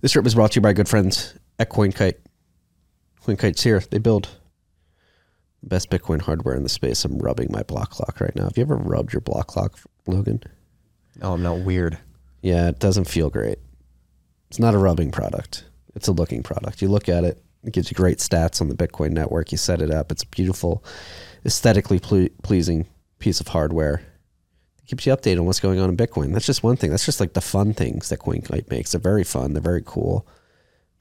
This trip is brought to you by good friends at CoinKite. CoinKite's here. They build the best Bitcoin hardware in the space. I'm rubbing my block clock right now. Have you ever rubbed your block clock, Logan? No, I'm not weird. Yeah, it doesn't feel great. It's not a rubbing product. It's a looking product. You look at it, it gives you great stats on the Bitcoin network. You set it up. It's a beautiful, aesthetically ple- pleasing piece of hardware. Keeps you updated on what's going on in Bitcoin. That's just one thing. That's just like the fun things that CoinKite makes. They're very fun. They're very cool.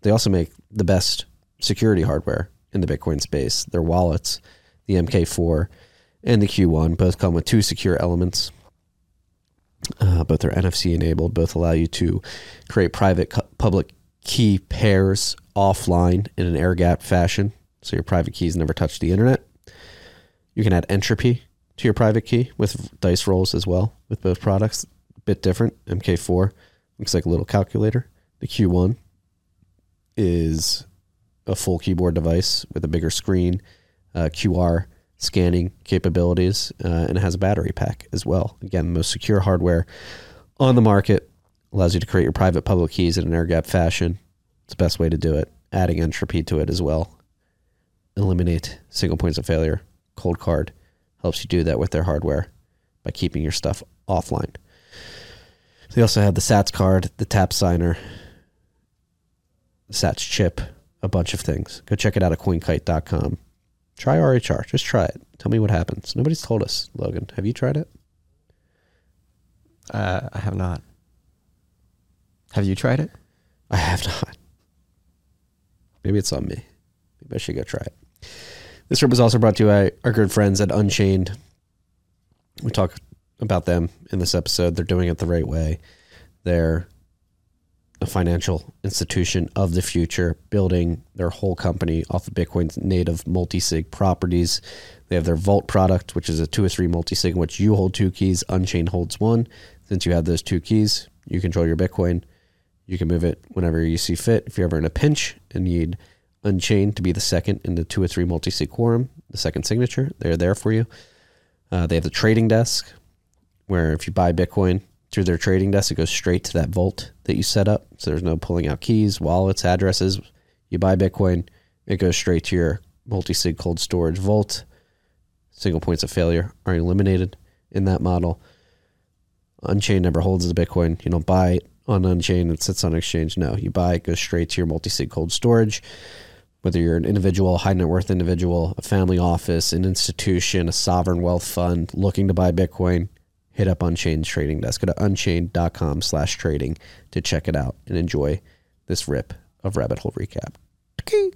They also make the best security hardware in the Bitcoin space. Their wallets, the MK4 and the Q1, both come with two secure elements. Uh, both are NFC enabled. Both allow you to create private cu- public key pairs offline in an air gap fashion, so your private keys never touch the internet. You can add entropy to your private key with dice rolls as well with both products. A bit different. MK4 looks like a little calculator. The Q1 is a full keyboard device with a bigger screen, uh, QR scanning capabilities, uh, and it has a battery pack as well. Again, most secure hardware on the market allows you to create your private public keys in an air gap fashion. It's the best way to do it. Adding entropy to it as well. Eliminate single points of failure. Coldcard helps you do that with their hardware by keeping your stuff offline. They also have the SATS card, the tap signer, the SATS chip, a bunch of things. Go check it out at coinkite.com. Try RHR. Just try it. Tell me what happens. Nobody's told us, Logan. Have you tried it? Uh, I have not. Have you tried it? I have not. Maybe it's on me. Maybe I should go try it. This trip was also brought to you by our good friends at Unchained. We talk about them in this episode. They're doing it the right way. They're a financial institution of the future, building their whole company off of Bitcoin's native multi-sig properties. They have their Vault product, which is a two or three multi-sig in which you hold two keys, Unchained holds one. Since you have those two keys, you control your Bitcoin. You can move it whenever you see fit. If you're ever in a pinch and need Unchained to be the second in the two or three multi-sig quorum, the second signature, they're there for you. Uh, they have the trading desk, where if you buy Bitcoin through their trading desk, it goes straight to that vault that you set up. So there's no pulling out keys, wallets, addresses. You buy Bitcoin, it goes straight to your multi-sig cold storage vault. Single points of failure are eliminated in that model. Unchained never holds the Bitcoin. You don't buy it on Unchained, it sits on exchange. No, you buy it, goes straight to your multi-sig cold storage. Whether you're an individual, high net worth individual, a family office, an institution, a sovereign wealth fund looking to buy Bitcoin, hit up Unchained trading desk. Go to unchained.com slash trading to check it out and enjoy this rip of Rabbit Hole Recap. Okay.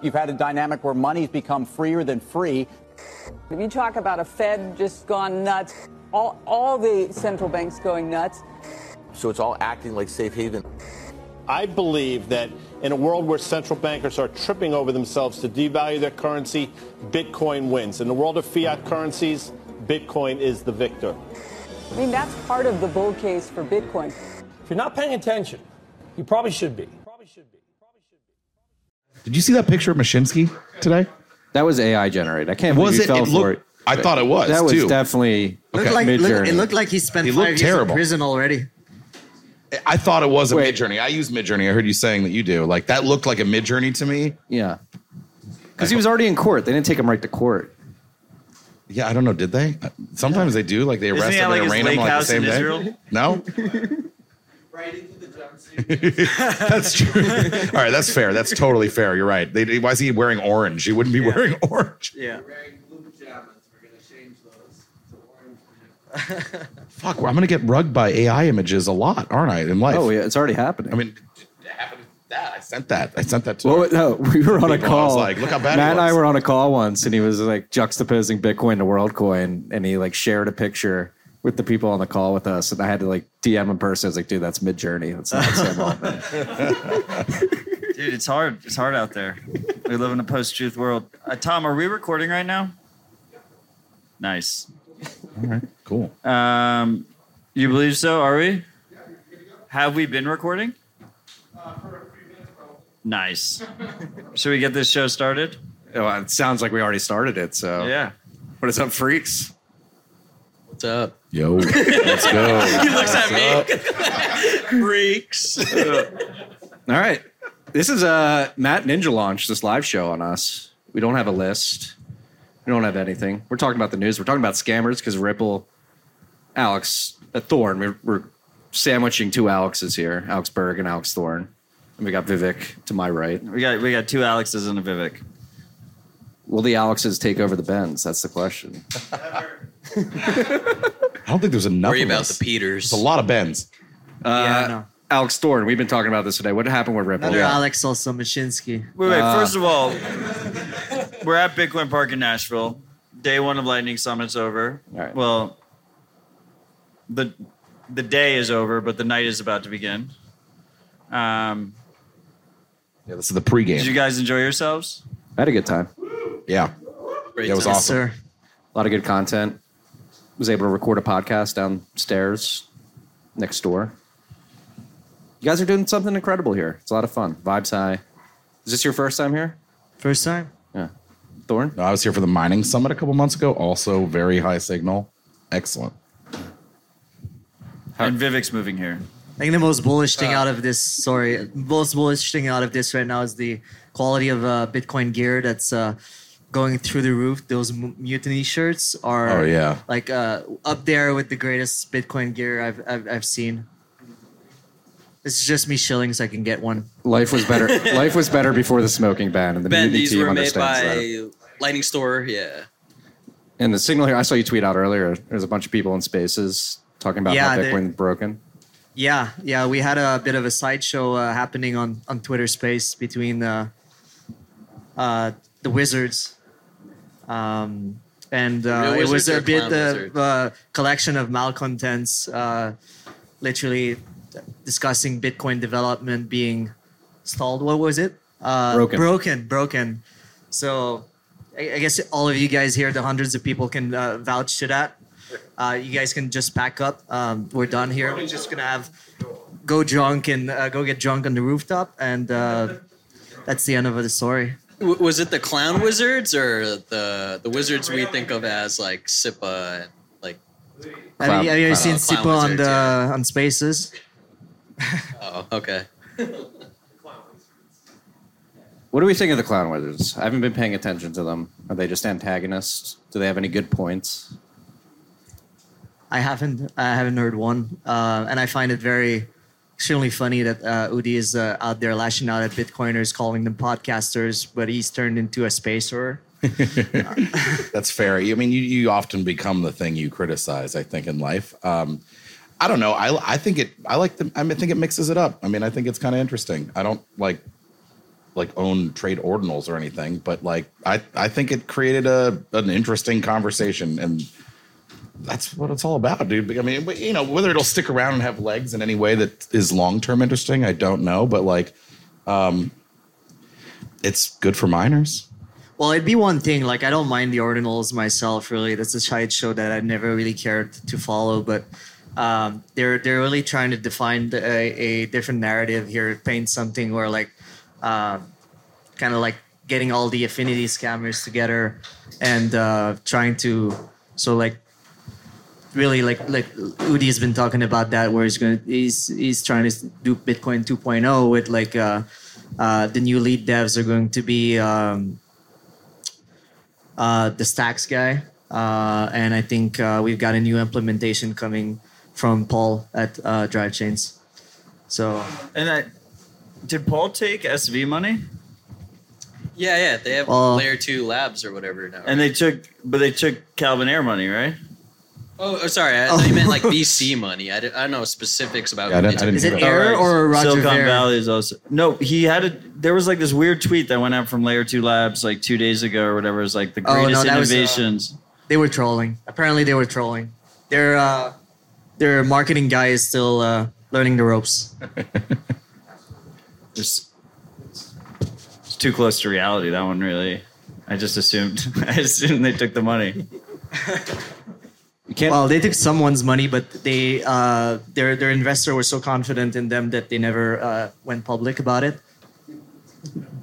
You've had a dynamic where money's become freer than free. If you talk about a Fed just gone nuts, all, all the central banks going nuts, So it's all acting like safe haven. I believe that in a world where central bankers are tripping over themselves to devalue their currency, Bitcoin wins. In the world of fiat currencies, Bitcoin is the victor. I mean, that's part of the bull case for Bitcoin. If you're not paying attention, you probably should be. Probably should be. Probably should be. Did you see that picture of Mashinsky today? That was AI generated. I can't Was believe you it? fell It for looked- it. I thought it was, That was too. definitely Okay. Looked like, look, Midjourney. it looked like he spent He five years terrible. in prison already. I thought it was a Midjourney. I use Midjourney. I heard you saying that you do. Like that looked like a Midjourney to me. Yeah. Because he was already in court. They didn't take him right to court. Yeah, I don't know. Did they? Sometimes they do. Like they Isn't arrest he him at, and like, his arraign him lake like the same day. No, Right into the jumpsuit. that's true. All right, that's fair. That's totally fair. You're right. They, why is he wearing orange? He wouldn't be wearing orange. Yeah. Fuck, I'm gonna get rugged by AI images a lot, aren't I? In life. Oh, yeah, it's already happening. I mean, it happened that. I sent that. I sent that to. Well, no, we were on a People, I call. was like, look how bad Matt and I were on a call once, and he was like juxtaposing Bitcoin to WorldCoin, and he like shared a picture with the people on the call with us, and I had to like DM him person. I was like, dude, that's Midjourney. That's not Sam Altman. Dude, it's hard. It's hard out there. We live in a post-truth world. Uh, Tom, are we recording right now? Nice. All right, cool. Um, you believe so? Are we? Have we been recording? Nice. Should we get this show started? well, it sounds like we already started it. So Yeah. What is up, freaks? What's up? Yo, let's go. he looks at me. Freaks. All right. This is uh Matt Ninja launched this live show on us. We don't have a list. We don't have anything. We're talking about the news. We're talking about scammers because Ripple, Alex, uh, Thorn. We're, we're sandwiching two Alexes here, Alex Berg and Alex Thorn. And we got Vivek to my right. We got we got two Alexes and a Vivek. Will the Alexes take over the Bens? That's the question. I don't think there's enough. Worry of about us. the Peters. It's a lot of Bens. Uh, no. Alex Thorn, we've been talking about this today. What happened with Ripple? Another Alex also Mashinsky. Wait, wait. Uh, first of all, we're at Bitcoin Park in Nashville. Day one of Lightning Summit's over. All right. Well, the the day is over, but the night is about to begin. Um, Yeah, this is the pregame. did you guys enjoy yourselves? I had a good time. yeah, Great that was time. Yes, awesome. sir. A lot of good content. Was able to record a podcast downstairs next door. You guys are doing something incredible here. It's a lot of fun. Vibes high. Is this your first time here? First time. Yeah. Thorn? No, I was here for the mining summit a couple months ago. Also, very high signal. Excellent. And Vivek's moving here. I think the most bullish thing out of this, sorry, most bullish thing out of this right now is the quality of uh, Bitcoin gear that's uh, going through the roof. Those M- mutiny shirts are, Oh, yeah. like uh, up there with the greatest Bitcoin gear I've I've, I've seen. This is just me shilling so I can get one. Life was better. Life was better before the smoking ban, and the Ben, these team were made understands that. by Lightning Store. Yeah. And the signal here, I saw you tweet out earlier. There's a bunch of people in spaces talking about Yeah, how they- Bitcoin's broken. Yeah, yeah, we had a bit of a sideshow uh, happening on on Twitter Space between uh, uh, the Wizards, um, and uh, it was a bit clown of wizards? a collection of malcontents, uh, literally discussing Bitcoin development being stalled. What was it? Uh, Broken. Broken. Broken. So, I, I guess all of you guys here, the hundreds of people, can uh, vouch to that. Uh, you guys can just pack up. Um, we're done here. We're just gonna have go drunk and uh, go get drunk on the rooftop, and uh, that's the end of the story. W- was it the clown wizards or the the wizards we think of as like Sipa? and like? have you, have you ever seen clown Sipa on the yeah. on Spaces? Oh, okay. What do we think of the Clown Wizards? I haven't been paying attention to them. Are they just antagonists? Do they have any good points? I haven't I haven't heard one, uh, and I find it very extremely funny that uh, Udi is uh, out there lashing out at Bitcoiners, calling them podcasters, but he's turned into a spacer. That's fair. I mean, you, you often become the thing you criticize. I think in life. Um, I don't know. I I think it. I like the. I mean, I think it mixes it up. I mean, I think it's kind of interesting. I don't like like own trade ordinals or anything, but like I I think it created a an interesting conversation and. That's what it's all about, dude. I mean, you know, whether it'll stick around and have legs in any way that is long term interesting, I don't know. But like, um, it's good for miners. Well, it'd be one thing. Like I don't mind the ordinals myself. Really, that's a side show that I've never really cared to follow. But um, they're they're really trying to define the, a, a different narrative here, paint something where like uh, kind of like getting all the affinity scammers together and uh, trying to so like really like like Udi has been talking about that where he's going he's he's trying to do Bitcoin 2.0 with like uh, uh, the new lead devs are going to be um, uh, the stacks guy. Uh, and I think uh, we've got a new implementation coming from Paul at uh, Drive Chains so And I, did Paul take SV money? Yeah, yeah. They have Well- layer two labs or whatever now. And they took, but they took Calvin Ayre money, right? oh, oh, sorry. I thought you meant like VC money. I, did, I don't know specifics about. Yeah, I who didn't- I took. didn't is it hear Ayre or Roger Silicon Ver? Valley is also no. He had a. There was like this weird tweet that went out from Layer Two Labs like two days ago or whatever. It was like the Oh, no, greatest was, uh, innovations. they were trolling apparently they were trolling their uh, their marketing guy is still uh, learning the ropes Just it's too close to reality. That one really. I just assumed. I assumed they took the money. You can't. Well, they took someone's money, but they uh, their their investor was so confident in them that they never uh, went public about it.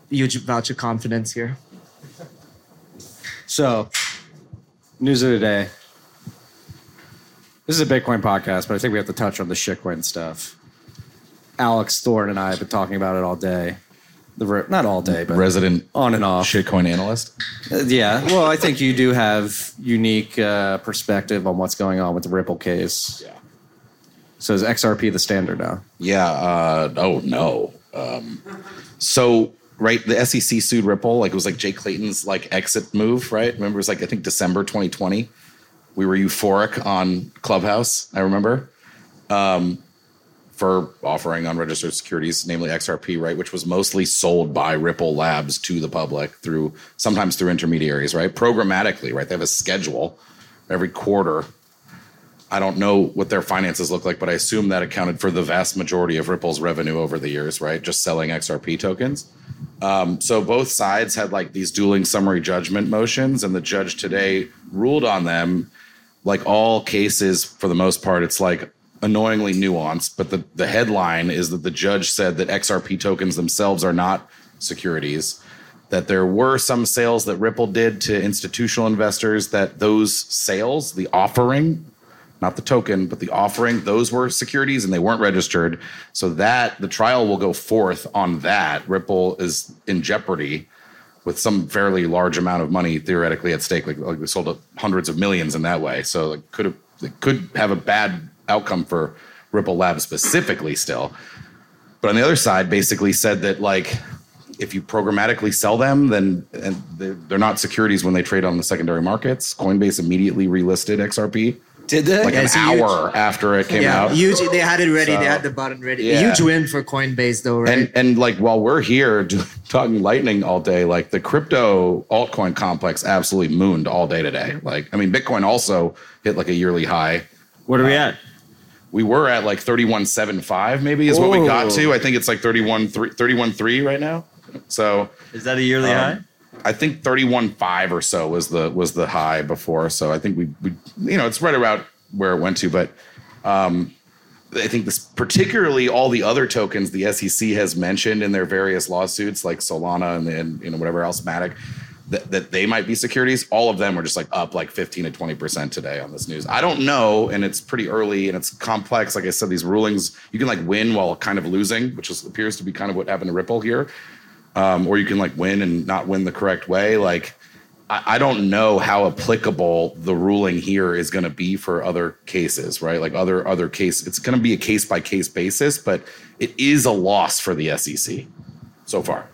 Huge voucher confidence here. So, News of the day. This is a Bitcoin podcast, but I think we have to touch on the shitcoin stuff. Alex Thorn and I have been talking about it all day. The re- not all day, but Resident on and off. shitcoin analyst. Uh, yeah. Well, I think you do have unique uh, perspective on what's going on with the Ripple case. Yeah. So is XRP the standard now? Yeah. Uh, oh no. Um, so right, the SEC sued Ripple. Like it was like Jay Clayton's like exit move. Right. Remember, it was like I think December 2020. We were euphoric on Clubhouse. I remember. Um, for offering unregistered securities, namely XRP, right, which was mostly sold by Ripple Labs to the public through sometimes through intermediaries, right, programmatically, right. They have a schedule every quarter. I don't know what their finances look like, but I assume that accounted for the vast majority of Ripple's revenue over the years, right? Just selling XRP tokens. Um, so both sides had like these dueling summary judgment motions, and the judge today ruled on them. Like all cases, for the most part, it's like annoyingly nuanced, but the, the headline is that the judge said that XRP tokens themselves are not securities, that there were some sales that Ripple did to institutional investors, that those sales, the offering, not the token, but the offering, those were securities and they weren't registered. So that the trial will go forth on that. Ripple is in jeopardy with some fairly large amount of money theoretically at stake. Like, like they sold hundreds of millions in that way. So it could have it could have a bad outcome for Ripple Labs specifically still. But on the other side, basically said that like if you programmatically sell them, then and they're, they're not securities when they trade on the secondary markets. Coinbase immediately relisted XRP. Did they? Like Yeah, an it's a huge- hour after it came yeah, out. huge. They had it ready. So, they had the button ready. yeah. A huge win for Coinbase, though, right? And and like while we're here talking lightning all day, like the crypto altcoin complex absolutely mooned all day today. Like I mean, Bitcoin also hit like a yearly high. What are we at? We were at like thirty one seven five, maybe is what we got to. I think it's like 31 3, 31 3 right now. So Is that a yearly um, high? I think thirty one five or so was the was the high before. So I think we we you know it's right about where it went to, but um, I think this particularly all the other tokens the SEC has mentioned in their various lawsuits, like Solana and, and you know whatever else Matic, that, that they might be securities. All of them were just like up like fifteen to twenty percent today on this news. I don't know, and it's pretty early and it's complex. Like I said, these rulings you can like win while kind of losing, which is, appears to be kind of what happened to Ripple here, um, or you can like win and not win the correct way. Like I, I don't know how applicable the ruling here is going to be for other cases, right? Like other other case, it's going to be a case by case basis, but it is a loss for the SEC so far.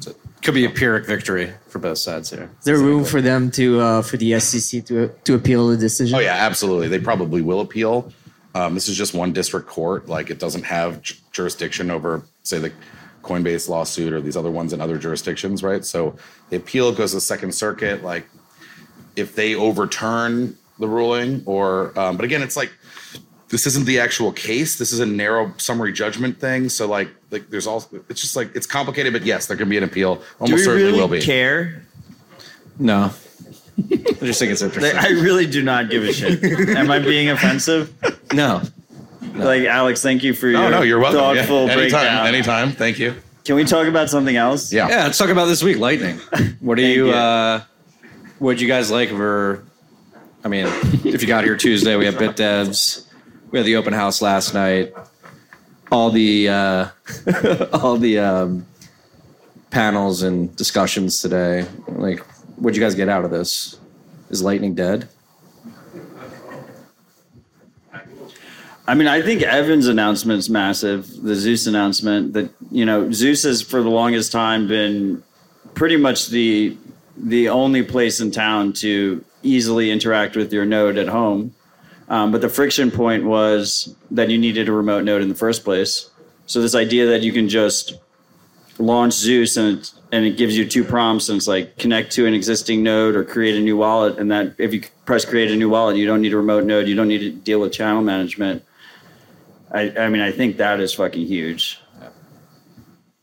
So Could be a Pyrrhic victory for both sides here. Is there room for them to uh, for the SEC to to appeal the decision? Oh yeah, absolutely. They probably will appeal. Um, this is just one district court. Like it doesn't have ju- jurisdiction over, say, the Coinbase lawsuit or these other ones in other jurisdictions, right? So the appeal goes to the Second Circuit. Like if they overturn the ruling, or um, but again, it's like this isn't the actual case. This is a narrow summary judgment thing. So like, like there's all it's just like it's complicated. But yes, there can be an appeal. Do Almost we certainly really will be. care? No. I just think it's interesting. I really do not give a shit. Am I being offensive? No. Like Alex, thank you for your No, no, you're welcome. Yeah. thoughtful Anytime, breakdown. anytime. Thank you. Can we talk about something else? Yeah. Yeah, let's talk about this week, Lightning. What do you, you. uh what'd you guys like for I mean, if you got here Tuesday, we have Bit Devs. We had the open house last night. All the uh all the um panels and discussions today. Like, what'd you guys get out of this? Is Lightning dead? I mean, I think Evan's announcement is massive. The Zeus announcement that you know Zeus has for the longest time been pretty much the the only place in town to easily interact with your node at home. Um, but the friction point was that you needed a remote node in the first place. So this idea that you can just launch Zeus and it, and it gives you two prompts and it's like connect to an existing node or create a new wallet and that if you press create a new wallet you don't need a remote node you don't need to deal with channel management. I, I mean I think that is fucking huge.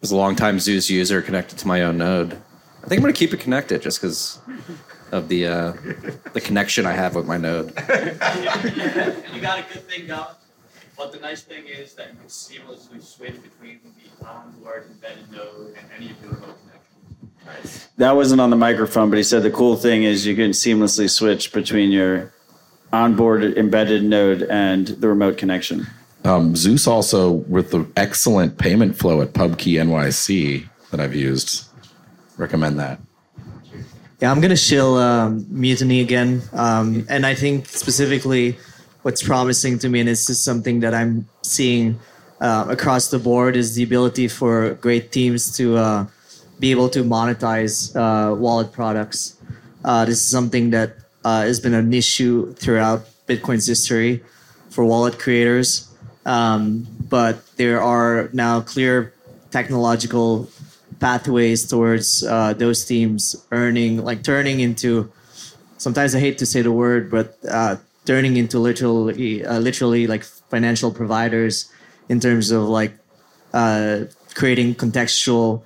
As a longtime Zeus user connected to my own node. I think I'm gonna keep it connected just because of the uh, the connection I have with my node. you got a good thing going. But the nice thing is that you can seamlessly switch between the onboard embedded node and any of your remote connections. that wasn't on the microphone, but he said the cool thing is you can seamlessly switch between your onboard embedded node and the remote connection. Um, Zeus also with the excellent payment flow at PubKey NYC that I've used. Recommend that. Yeah, I'm gonna shill um, Mutiny again, um, and I think specifically what's promising to me, and it's just something that I'm seeing uh, across the board, is the ability for great teams to uh, be able to monetize uh, wallet products. Uh, this is something that uh, has been an issue throughout Bitcoin's history for wallet creators, um, but there are now clear technological pathways towards uh, those teams earning, like turning into. Sometimes I hate to say the word, but uh, turning into literally, uh, literally like financial providers in terms of like uh, creating contextual,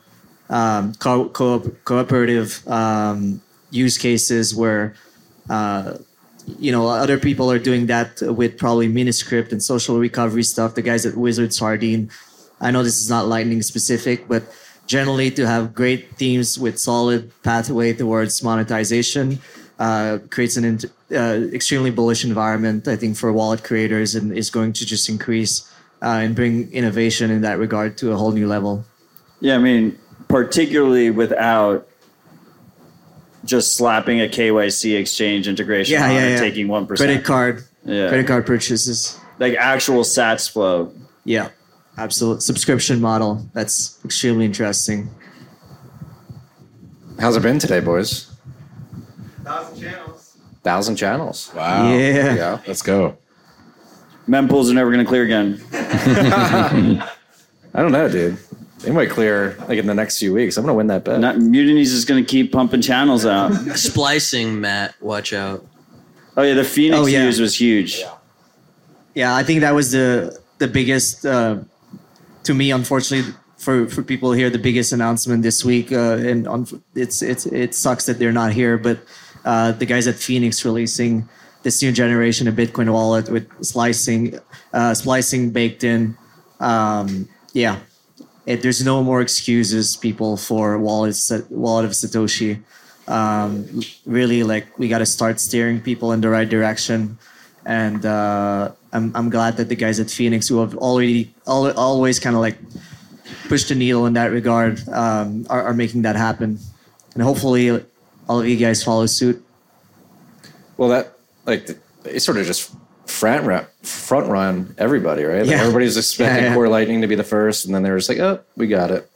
um, co- co- cooperative um, use cases where. You know, other people are doing that with probably Miniscript and social recovery stuff. The guys at Wizard Sardine. I know this is not Lightning specific, but generally to have great teams with solid pathway towards monetization uh, creates an uh, extremely bullish environment i think for wallet creators and is going to just increase uh, and bring innovation in that regard to a whole new level Yeah, I mean, particularly without just slapping a KYC exchange integration Yeah, on yeah, and yeah. taking one credit card Yeah. credit card purchases like actual Sats flow. yeah absolute subscription model that's extremely interesting How's it been today, boys? Thousand channels. Thousand channels. Wow. Yeah. Yeah. Let's go. Mempools are never going to clear again. I don't know, dude. They might clear like in the next few weeks. I'm gonna win that bet. Not, Mutiny's is going to keep pumping channels out. Splicing, Matt. Watch out. Oh yeah, the Phoenix Oh, yeah. use was huge. Yeah, I think that was the the biggest uh, to me, unfortunately, for for people here, the biggest announcement this week. Uh, and on, it's it's it sucks that they're not here, but uh, the guys at Phoenix releasing this new generation of Bitcoin wallet with slicing uh, splicing baked in. Um, yeah, it, there's no more excuses, people, for wallet wallet of Satoshi. Um, really, like we got to start steering people in the right direction and uh, I'm I'm glad that the guys at Phoenix who have already al- always kind of like pushed the needle in that regard um, are, are making that happen, and hopefully all of you guys follow suit. Well, that like they sort of just front run, front run everybody, right? Like, Yeah. Everybody's expecting Yeah, yeah. Core Lightning to be the first, and then they were just like, "Oh, we got it."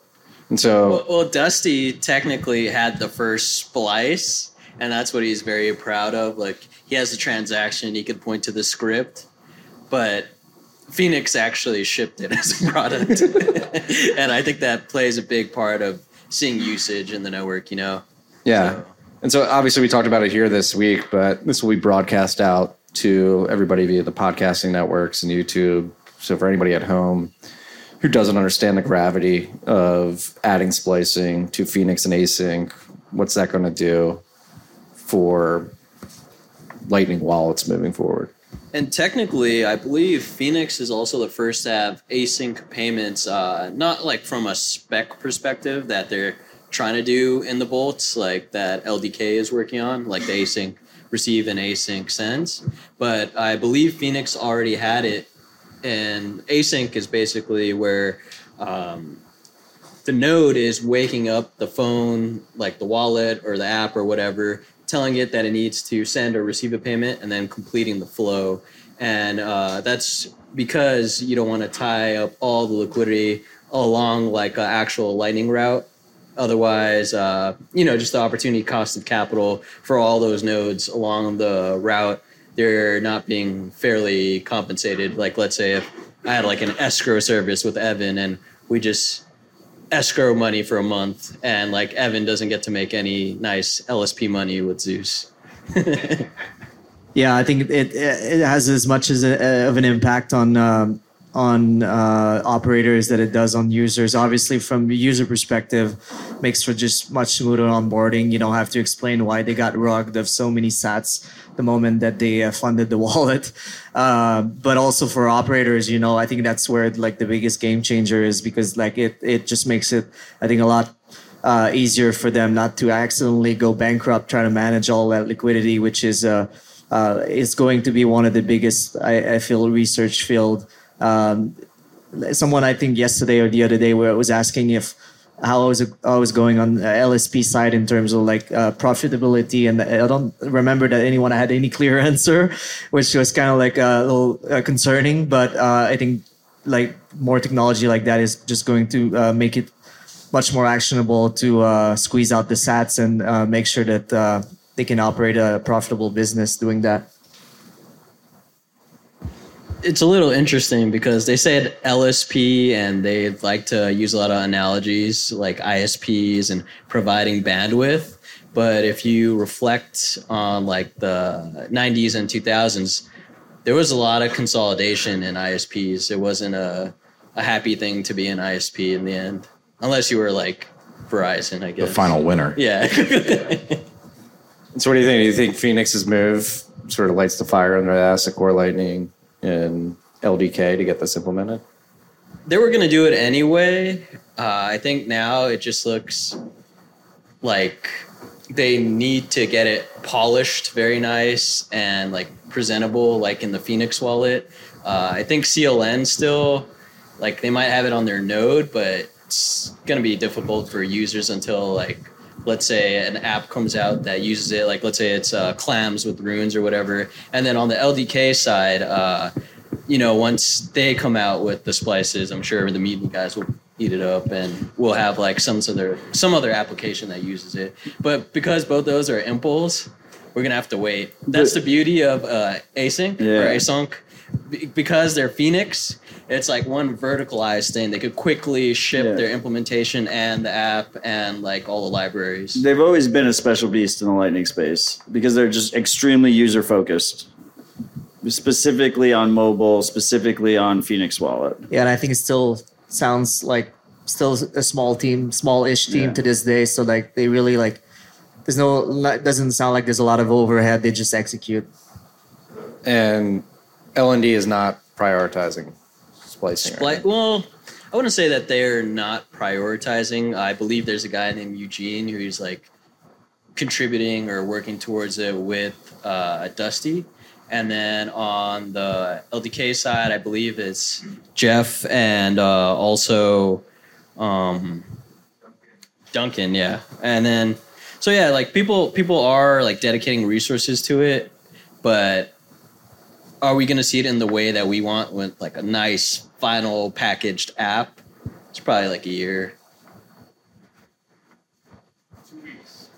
And so, Well, well, Dusty technically had the first splice, and that's what he's very proud of. Like he has a transaction, he could point to the script, but Phoenix actually shipped it as a product, and I think that plays a big part of seeing usage in the network. You know, yeah. And so, obviously, we talked about it here this week, but this will be broadcast out to everybody via the podcasting networks and YouTube. So, for anybody at home who doesn't understand the gravity of adding splicing to Phoenix and Async, what's that going to do for Lightning wallets moving forward? And technically, I believe Phoenix is also the first to have async payments, uh, not like from a spec perspective that they're trying to do in the bolts, like that LDK is working on, like the async receive an async sends. But I believe Phoenix already had it, and async is basically where um, the node is waking up the phone, like the wallet or the app or whatever, telling it that it needs to send or receive a payment and then completing the flow. And uh, that's because you don't want to tie up all the liquidity along like an actual lightning route. Otherwise, uh, you know, just the opportunity cost of capital for all those nodes along the route, they're not being fairly compensated. Like, let's say if I had like an escrow service with Evan and we just escrow money for a month and like Evan doesn't get to make any nice LSP money with Zeus. Yeah, I think it it has as much as a, of an impact on um, on uh, operators that it does on users. Obviously, from the user perspective, makes for just much smoother onboarding. You don't have to explain why they got rugged of so many Sats the moment that they uh, funded the wallet. Uh, but also for operators, you know, I think that's where like the biggest game changer is because like it it just makes it I think a lot uh, easier for them not to accidentally go bankrupt trying to manage all that liquidity, which is uh, uh, is going to be one of the biggest I, I feel research field. Um, someone I think yesterday or the other day where was asking if how I was I was going on the LSP side in terms of like uh, profitability, and I don't remember that anyone had any clear answer, which was kind of like a little uh, concerning. But uh, I think like more technology like that is just going to uh, make it much more actionable to uh, squeeze out the sats and uh, make sure that uh, they can operate a profitable business doing that. It's a little interesting because they said LSP and they like to use a lot of analogies like ISPs and providing bandwidth. But if you reflect on like the 90s and 2000s, there was a lot of consolidation in ISPs. It wasn't a, a happy thing to be an ISP in the end, unless you were like Verizon, I guess. The final winner. Yeah. So what do you think? Do you think Phoenix's move sort of lights the fire under the ass of Core Lightning and LDK to get this implemented? they were going to do it anyway. Uh, I think now it just looks like they need to get it polished, very nice and like presentable, like in the Phoenix wallet. Uh, I think CLN still, like they might have it on their node, but it's going to be difficult for users until like let's say an app comes out that uses it like let's say it's uh, clams with runes or whatever and then on the ldk side uh, you know once they come out with the splices i'm sure the media guys will eat it up and we'll have like some other some other application that uses it. But because both those are impulse we're gonna have to wait. That's the beauty of uh, async Yeah. or async because they're phoenix it's like one verticalized thing they could quickly ship Yeah. their implementation and the app and like all the libraries They've always been a special beast in the Lightning space because they're just extremely user focused, specifically on mobile, specifically on Phoenix Wallet. Yeah, and I think it still sounds like still a small team, small-ish team Yeah. to this day. So like they really like there's no it doesn't sound like there's a lot of overhead. They just execute. And LND is not prioritizing splicing. Spli- well, I wouldn't say that they're not prioritizing. I believe there's a guy named Eugene who's like contributing or working towards it with uh, Dusty. And then on the LDK side, I believe it's Jeff and uh, also um, Duncan, yeah. And then so yeah, like people people are like dedicating resources to it, but are we going to see it in the way that we want with like a nice final packaged app? It's probably like a year. Two weeks,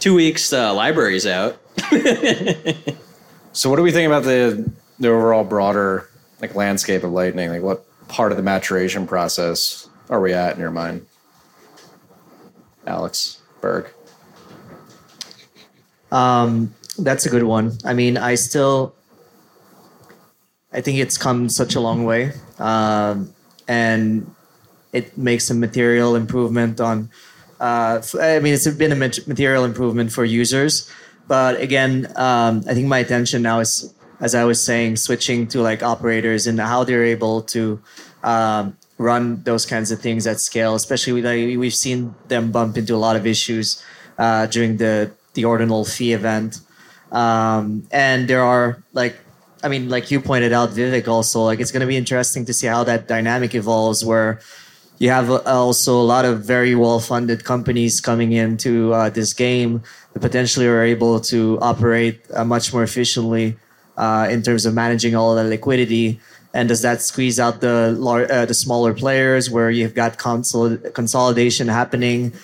Two weeks, the library's out. So what do we think about the the overall broader like landscape of Lightning? Like what part of the maturation process are we at in your mind? Alex Berg. Um, that's a good one. I mean, I still, I think it's come such a long way, um, and it makes a material improvement on. Uh, I mean, it's been a material improvement for users, but again, um, I think my attention now is, as I was saying, switching to like operators and how they're able to um, run those kinds of things at scale. Especially like, we've seen them bump into a lot of issues uh, during the the ordinal fee event, um, and there are like. I mean, like you pointed out, Vivek also, like it's going to be interesting to see how that dynamic evolves where you have also a lot of very well funded companies coming into uh, this game that potentially are able to operate uh, much more efficiently uh, in terms of managing all the liquidity. And does that squeeze out the lar- uh, the smaller players where you've got consol- consolidation happening?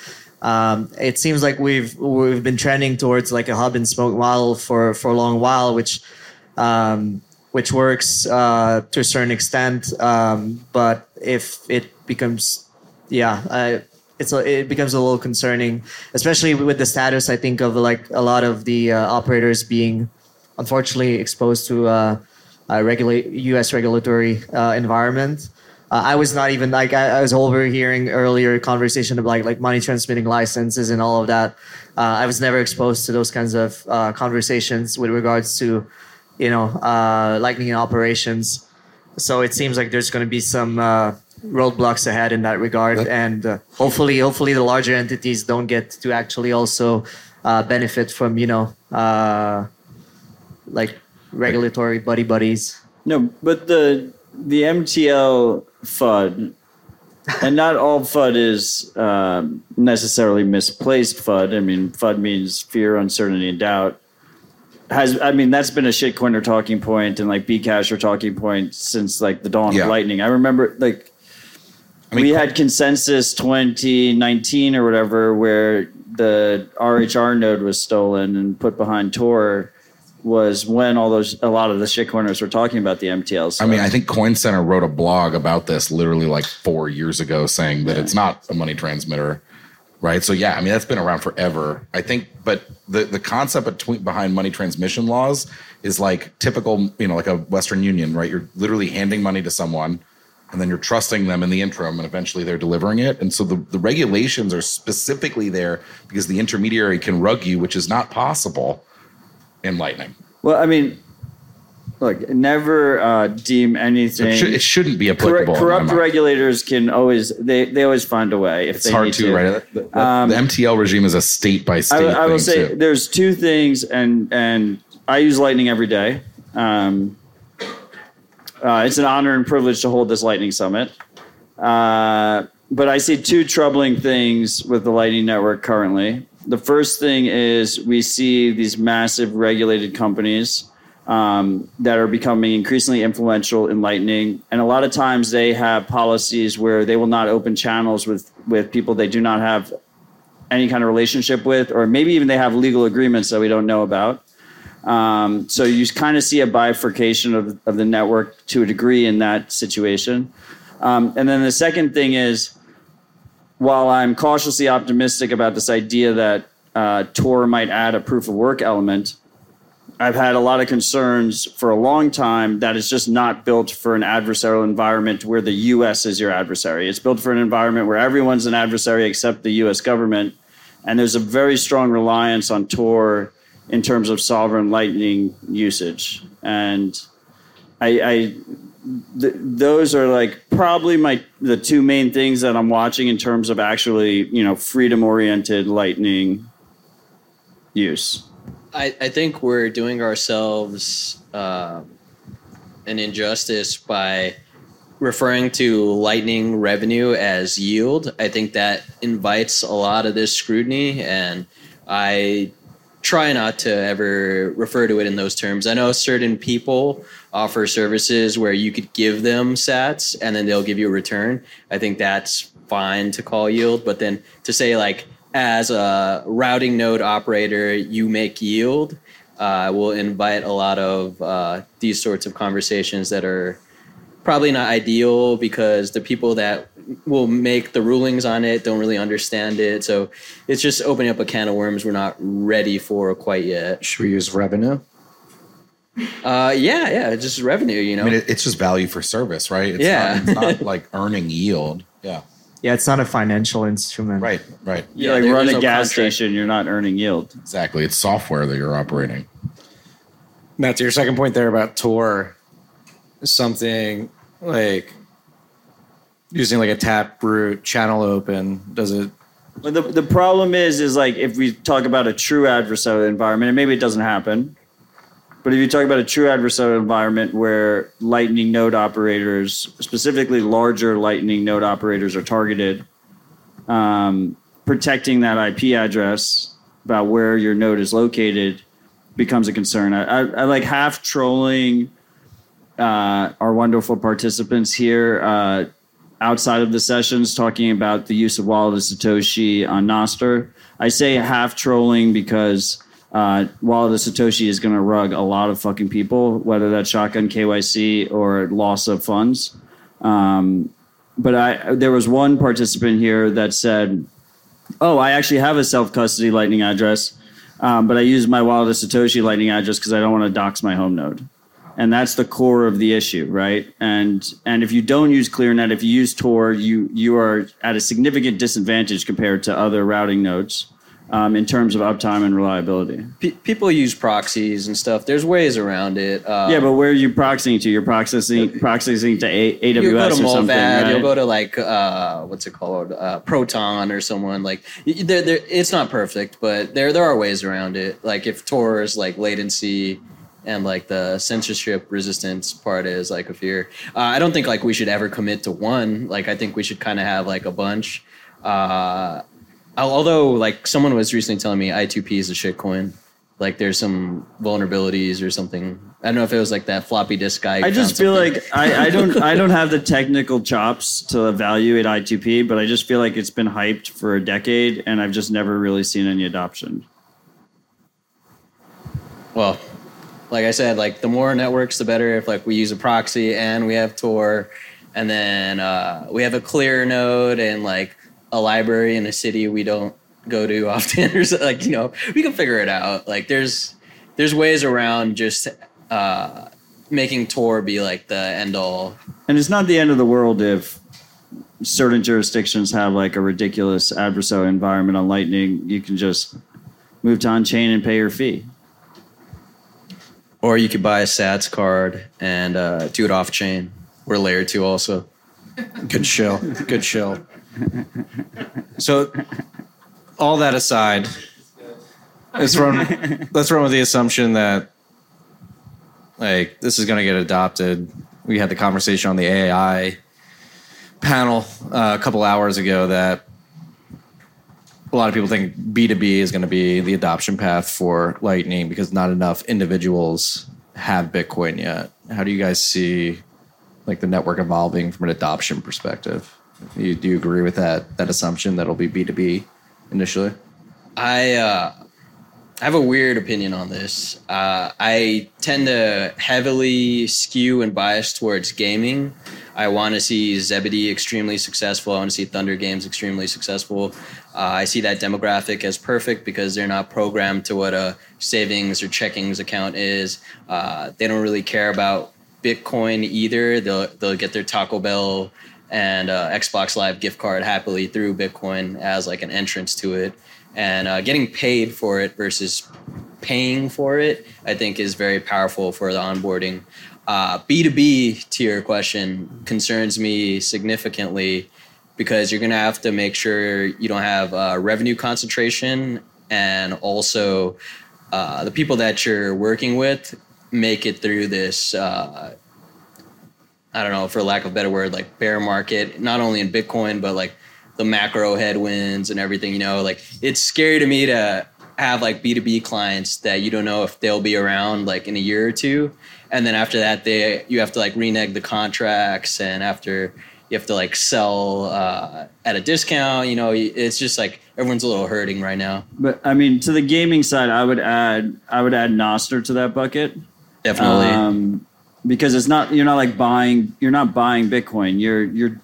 Um, it seems like we've we've been trending towards like a hub and spoke model for for a long while, which um, which works uh, to a certain extent. Um, but if it becomes, yeah, it's a, it becomes a little concerning, especially with the status. I think of like a lot of the uh, operators being unfortunately exposed to uh, a regulate U.S. regulatory uh, environment. Uh, I was not even like I, I was overhearing earlier conversation about like like money transmitting licenses and all of that. Uh, I was never exposed to those kinds of uh, conversations with regards to you know uh, lightning operations. So it seems like there's going to be some uh, roadblocks ahead in that regard, and uh, hopefully, hopefully the larger entities don't get to actually also uh, benefit from you know uh, like regulatory buddy buddies. No, but the the MTL FUD, and not all FUD is um, necessarily misplaced FUD. I mean, FUD means fear, uncertainty, and doubt. Has I mean that's been a shitcoiner talking point and like Bcasher talking point since like the dawn Yeah. of Lightning. I remember like we had consensus 2019 or whatever where the RHR node was stolen and put behind Tor was when all those a lot of the shitcoiners were talking about the MTL. So I mean, I think Coin Center wrote a blog about this literally like four years ago, saying that it's not a money transmitter, right? So yeah, I mean that's been around forever. I think, but the the concept between behind money transmission laws is like typical, you know, like a Western Union, right? You're literally handing money to someone, and then you're trusting them in the interim, and eventually they're delivering it. And so the the regulations are specifically there because the intermediary can rug you, which is not possible in Lightning. Well, I mean, look, never uh, deem anything. it should- it shouldn't be Corrupt- applicable my Corrupt regulators can always they they always find a way if It's they hard to, to. right? The, the- Um, the MTL regime is a state by I, state. I will thing, say too. there's two things, and and I use Lightning every day. Um, uh, it's an honor and privilege to hold this Lightning Summit. Uh, but I see two troubling things with the Lightning Network currently. The first thing is we see these massive regulated companies um, that are becoming increasingly influential in Lightning, and a lot of times they have policies where they will not open channels with with people they do not have any kind of relationship with, or maybe even they have legal agreements that we don't know about. Um, so you kind of see a bifurcation of, of the network to a degree in that situation. Um, and then the second thing is, while I'm cautiously optimistic about this idea that uh, Tor might add a proof of work element, I've had a lot of concerns for a long time that it's just not built for an adversarial environment where the US is your adversary. It's built for an environment where everyone's an adversary except the US government. And there's a very strong reliance on Tor in terms of sovereign lightning usage. And I, I th- those are like probably my the two main things that I'm watching in terms of actually, you know, freedom oriented lightning use. I, I think we're doing ourselves uh, an injustice by referring to lightning revenue as yield. I think that invites a lot of this scrutiny, and I try not to ever refer to it in those terms. I know certain people offer services where you could give them sats and then they'll give you a return. I think that's fine to call yield, but then to say like as a routing node operator, you make yield, uh, will invite a lot of uh, these sorts of conversations that are probably not ideal because the people that will make the rulings on it don't really understand it. So it's just opening up a can of worms we're not ready for quite yet. Should we use revenue? Uh, yeah, yeah, just revenue. You know, I mean, it's just value for service, right? It's Yeah. not, it's not like earning yield. Yeah, Yeah, it's not a financial instrument. right, right. You like run a gas station, you're not earning yield. Exactly. It's software that you're operating. Matt, to your second point there about Tor, something like using like a Taproot channel open, does it? But the, the problem is, is like if we talk about a true adversarial environment, and maybe it doesn't happen, but if you talk about a true adversarial environment where Lightning node operators, specifically larger Lightning node operators, are targeted, um, protecting that IP address about where your node is located becomes a concern. I, I, I like half trolling uh, our wonderful participants here uh, outside of the sessions talking about the use of Wallet of Satoshi on Nostr. I say half trolling because uh, Wallet Satoshi is going to rug a lot of fucking people, whether that's shotgun KYC or loss of funds. Um, but I, there was one participant here that said, "Oh, I actually have a self custody Lightning address, um, but I use my of Satoshi Lightning address because I don't want to dox my home node." and that's the core of the issue, right? And and if you don't use ClearNet, if you use Tor, you you are at a significant disadvantage compared to other routing nodes. Um, in terms of uptime and reliability. Pe- people use proxies and stuff. There's ways around it. Uh, yeah, but where are you proxying to? You're proxying proxying to A- AWS You'll go to or something, right? You'll go to like uh, what's it called, uh, Proton or someone like. They're, they're, it's not perfect, but there there are ways around it. Like if Tor is like latency and like the censorship resistance part is like a fear. Uh, I don't think like we should ever commit to one. Like I think we should kind of have like a bunch. Uh, although like someone was recently telling me I2P is a shitcoin. Like there's some vulnerabilities or something. I don't know if it was like that floppy disk guy. I just feel something. like I, I don't I don't have the technical chops to evaluate I2P, but I just feel like it's been hyped for a decade, and I've just never really seen any adoption. well like i said like the more networks the better if like we use a proxy and we have tor and then uh, we have a clear node and like a library in a city we don't go to often or so, like you know we can figure it out like there's there's ways around just uh, making tor be like the end all And it's not the end of the world if certain jurisdictions have like a ridiculous adversarial environment on Lightning. You can just move to on chain and pay your fee. or you could buy a Satscard and uh, do it off chain we're layer two also Good shill. Good shill. So, all that aside, let's run. Let's run with the assumption that, like, this is going to get adopted. We had the conversation on the AI panel uh, a couple hours ago that a lot of people think B two B is going to be the adoption path for Lightning because not enough individuals have Bitcoin yet. How do you guys see like the network evolving from an adoption perspective? You, do you agree with that that assumption that it'll be B two B initially? I uh, I have a weird opinion on this. Uh, I tend to heavily skew and bias towards gaming. I want to see Zebedee extremely successful. I want to see THNDR Games extremely successful. Uh, I see that demographic as perfect because they're not programmed to what a savings or checkings account is. Uh, they don't really care about Bitcoin either. They'll they'll get their Taco Bell and uh, Xbox Live gift card happily through Bitcoin as like an entrance to it, and uh, getting paid for it versus paying for it, I think is very powerful for the onboarding. Uh, B2B to your question concerns me significantly because you're going to have to make sure you don't have uh, revenue concentration and also uh, the people that you're working with make it through this uh, I don't know, for lack of a better word, like bear market, not only in Bitcoin, but like the macro headwinds and everything, you know, like it's scary to me to have like B2B clients that you don't know if they'll be around like in a year or two. And then after that, they, you have to like renege the contracts and after you have to like sell uh, at a discount, you know, it's just like everyone's a little hurting right now. But I mean, to the gaming side, I would add I would add Nostr to that bucket. Definitely. Um, because it's not you're not like buying you're not buying Bitcoin. You're you're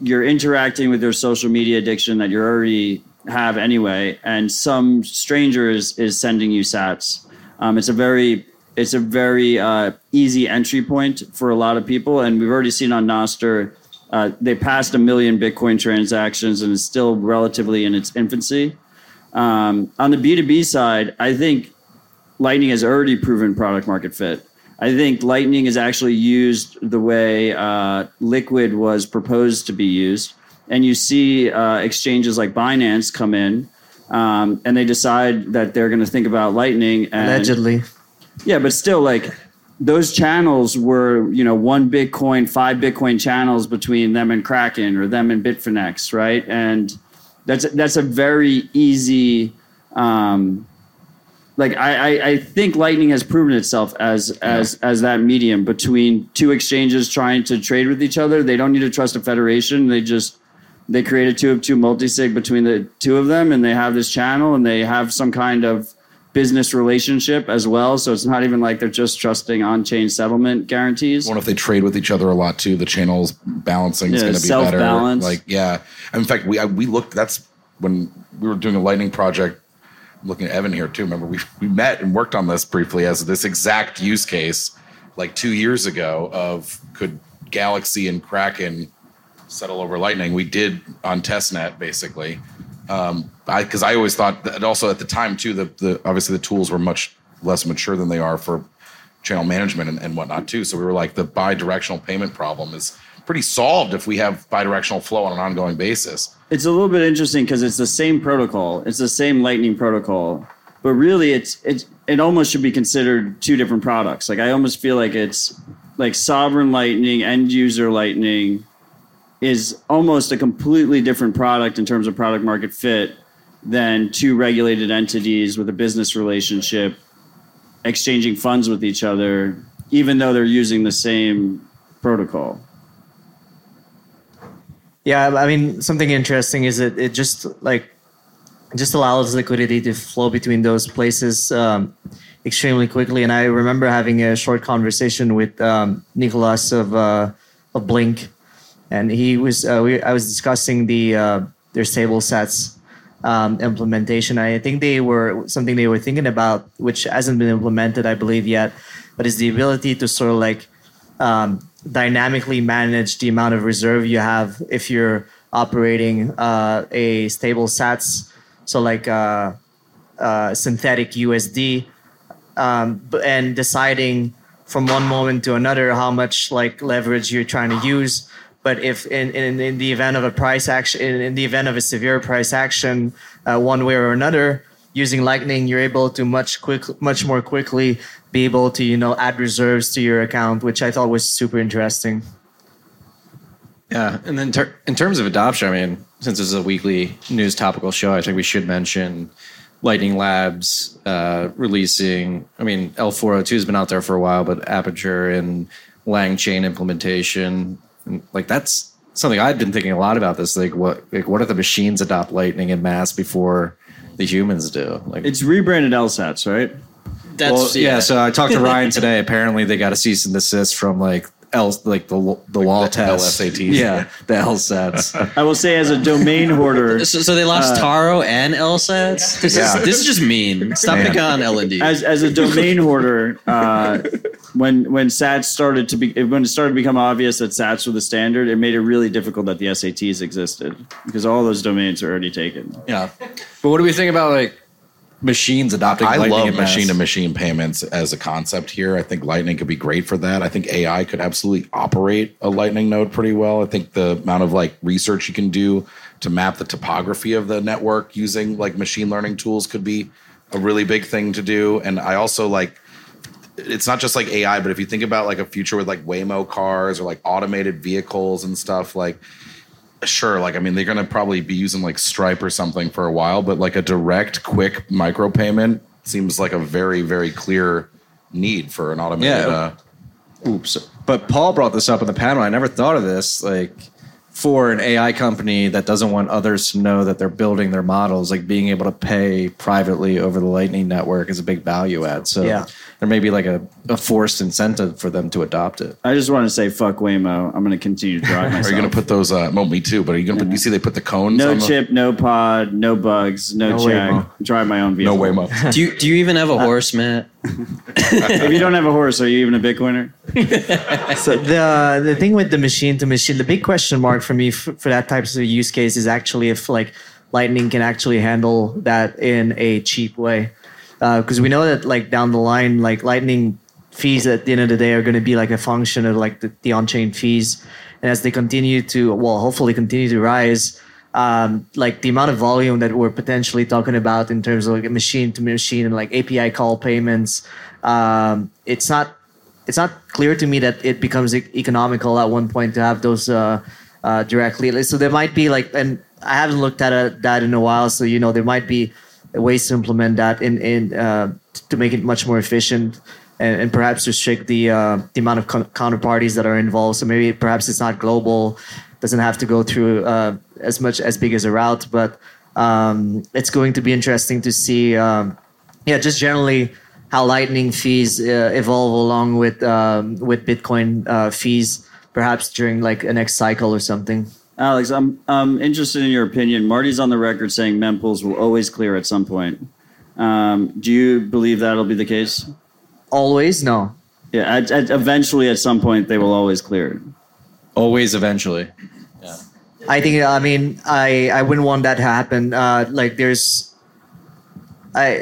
you're interacting with your social media addiction that you already have anyway, and some stranger is is sending you Sats. Um, it's a very it's a very uh, easy entry point for a lot of people, and we've already seen on Nostr. Uh, they passed a million Bitcoin transactions and it's still relatively in its infancy. Um, on the B2B side, I think Lightning has already proven product market fit. I think Lightning is actually used the way uh, Liquid was proposed to be used. And you see uh, exchanges like Binance come in um, and they decide that they're going to think about Lightning. And, Allegedly. Yeah, but still, like those channels were, you know, one Bitcoin, five Bitcoin channels between them and Kraken or them and Bitfinex, right? And that's that's a very easy. Um, like I, I, I think Lightning has proven itself as as as that medium between two exchanges trying to trade with each other. They don't need to trust a federation. They just they create a two of two multisig between the two of them, and they have this channel, and they have some kind of business relationship as well. So it's not even like they're just trusting on-chain settlement guarantees. What if they trade with each other a lot too? The channels balancing is Yeah, going to be better. Like yeah, in fact, we I, we looked. That's when we were doing a lightning project. Looking at Evan here too. Remember we we met and worked on this briefly as this exact use case like two years ago of could Galaxy and Kraken settle over Lightning. We did on testnet basically. Um, I because I always thought that also at the time too, the the obviously the tools were much less mature than they are for channel management and, and whatnot too. So we were like the bi-directional payment problem is pretty solved if we have bi-directional flow on an ongoing basis. It's a little bit interesting because it's the same protocol. It's the same Lightning protocol, but really, it's it it almost should be considered two different products. Like I almost feel like it's like sovereign Lightning, end user Lightning, is almost a completely different product in terms of product market fit than two regulated entities with a business relationship exchanging funds with each other, even though they're using the same protocol. Yeah, I mean, something interesting is that it just like just allows liquidity to flow between those places um, extremely quickly. And I remember having a short conversation with um, Nicholas of uh, of Blink, and he was uh, we, I was discussing the uh, their Stablesats um, implementation. I think they were something they were thinking about, which hasn't been implemented, I believe yet, but is the ability to sort of like um, dynamically manage the amount of reserve you have if you're operating uh, a Stablesats so like uh, uh, synthetic usd um, and deciding from one moment to another how much like leverage you're trying to use. But if in, in, in the event of a price action in, in the event of a severe price action uh, one way or another using lightning you're able to much quick much more quickly be able to you know add reserves to your account which i thought was super interesting Yeah, and then ter- in terms of adoption, I mean, since this is a weekly news topical show, I think we should mention Lightning Labs uh, releasing. I mean, L402 has been out there for a while, but Aperture and LangChain implementation, and, like that's something I've been thinking a lot about. This, like, what, like, what if the machines adopt Lightning in mass before the humans do? Like, It's rebranded LSATs, right? well, yeah. So I talked to Ryan today. Apparently, they got a cease and desist from like L, like the the wall test. LSATs. Yeah, the LSATs. I will say, as a domain hoarder, So, so they lost Uh, Taro and LSATs. This Yeah. is this is just mean. Stop Yeah. picking on LND. as as a domain hoarder, uh, when when SATs started to be when it started to become obvious that SATs were the standard, it made it really difficult that the SATs existed because all those domains are already taken. Yeah, but what do we think about like machines adopting? I Lightning love in machine to machine payments as a concept here. I think Lightning could be great for that. I think AI could absolutely operate a Lightning node pretty well. I think the amount of like research you can do to map the topography of the network using like machine learning tools could be a really big thing to do. And I also like it's not just like AI, but if you think about like a future with like Waymo cars or like automated vehicles and stuff, like sure, like I mean they're gonna probably be using like Stripe or something for a while, but like a direct, quick micropayment seems like a very, very clear need for an automated. Yeah. Uh, Oops. But Paul brought this up in the panel. I never thought of this. Like for an AI company that doesn't want others to know that they're building their models, like being able to pay privately over the Lightning Network is a big value add. So Yeah. There may be like a, a forced incentive for them to adopt it. I just want to say fuck Waymo. I'm going to continue to drive myself. are you gonna put those? Uh, well, me too. But are you gonna put? You see, they put the cones. no on the- chip, no pod, no bugs, no, No check. Waymo. Drive my own vehicle. No Waymo. do you do you even have a horse, Matt? if you don't have a horse, are you even a Bitcoiner? so the the thing with the machine to machine, the big question mark for me f- for that types of use case is actually if like Lightning can actually handle that in a cheap way, because we know that like down the line, like Lightning fees at the end of the day are going to be like a function of like the, the on-chain fees, and as they continue to well, hopefully continue to rise. Um, like the amount of volume that we're potentially talking about in terms of like machine to machine and like API call payments, um, it's not it's not clear to me that it becomes e- economical at one point to have those uh, uh, directly. So there might be like, and I haven't looked at uh, that in a while. So you know, there might be ways to implement that in in uh, to make it much more efficient. And, and perhaps restrict the uh, the amount of con- counterparties that are involved. So maybe perhaps it's not global, doesn't have to go through uh, as much as big as a route. But um, it's going to be interesting to see. Um, yeah, just generally how Lightning fees uh, evolve along with um, with Bitcoin uh, fees, perhaps during like a next cycle or something. Alex, I'm I'm interested in your opinion. Marty's on the record saying mempools will always clear at some point. Um, do you believe that'll be the case? Always, no. Yeah, at, at, eventually, at some point, they will always clear. Always, eventually. Yeah. I think I mean I I wouldn't want that to happen. Uh, like there's I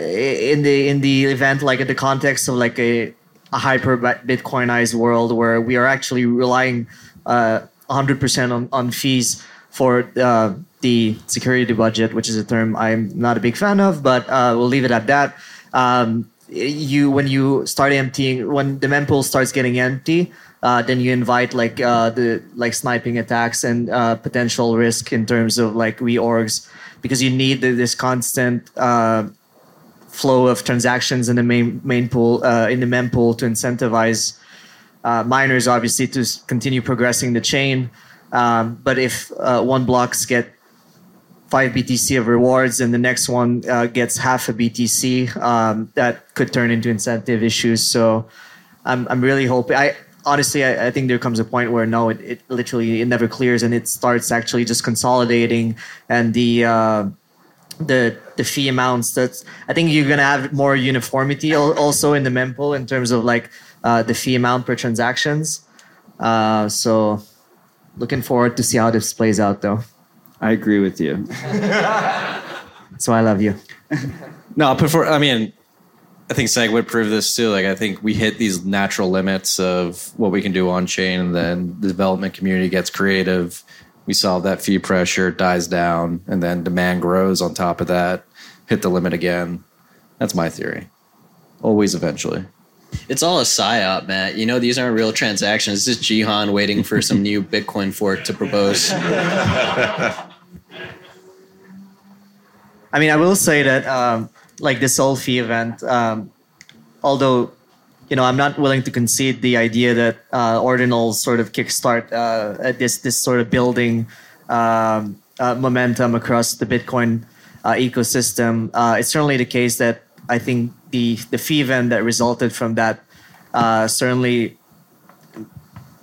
in the in the event like in the context of like a a hyper Bitcoinized world where we are actually relying uh, 100% on, on fees for uh, the security budget, which is a term I'm not a big fan of, but uh, we'll leave it at that. Um, you when you start emptying when the mempool starts getting empty, uh, then you invite like uh, the like sniping attacks and uh, potential risk in terms of like reorgs because you need this constant uh, flow of transactions in the main main pool in the mempool to incentivize uh, miners obviously to continue progressing the chain. Um, but if one blocks get five BTC of rewards and the next one uh, gets half a BTC, um, that could turn into incentive issues. So I'm, I'm really hoping. I honestly, I, I think there comes a point where no, it, it literally it never clears and it starts actually just consolidating and the. Uh, the the fee amounts that's I think you're gonna have more uniformity also in the mempool in terms of like uh, the fee amount per transactions. Uh, so looking forward to see how this plays out though. I agree with you. So I love you. No, before I mean, I think SegWit prove this too. Like I think we hit these natural limits of what we can do on chain, and then the development community gets creative. We solve that fee pressure, dies down, and then demand grows on top of that. Hit the limit again. That's my theory. Always eventually. It's all a psyop, Matt. You know, these aren't real transactions. This is Jihan waiting for some new Bitcoin fork to propose. I mean, I will say that um, like this whole fee event, um, although you know I'm not willing to concede the idea that uh, ordinals sort of kickstart uh, this this sort of building um, uh, momentum across the Bitcoin uh, ecosystem. Uh, it's certainly the case that I think the the fee event that resulted from that uh, certainly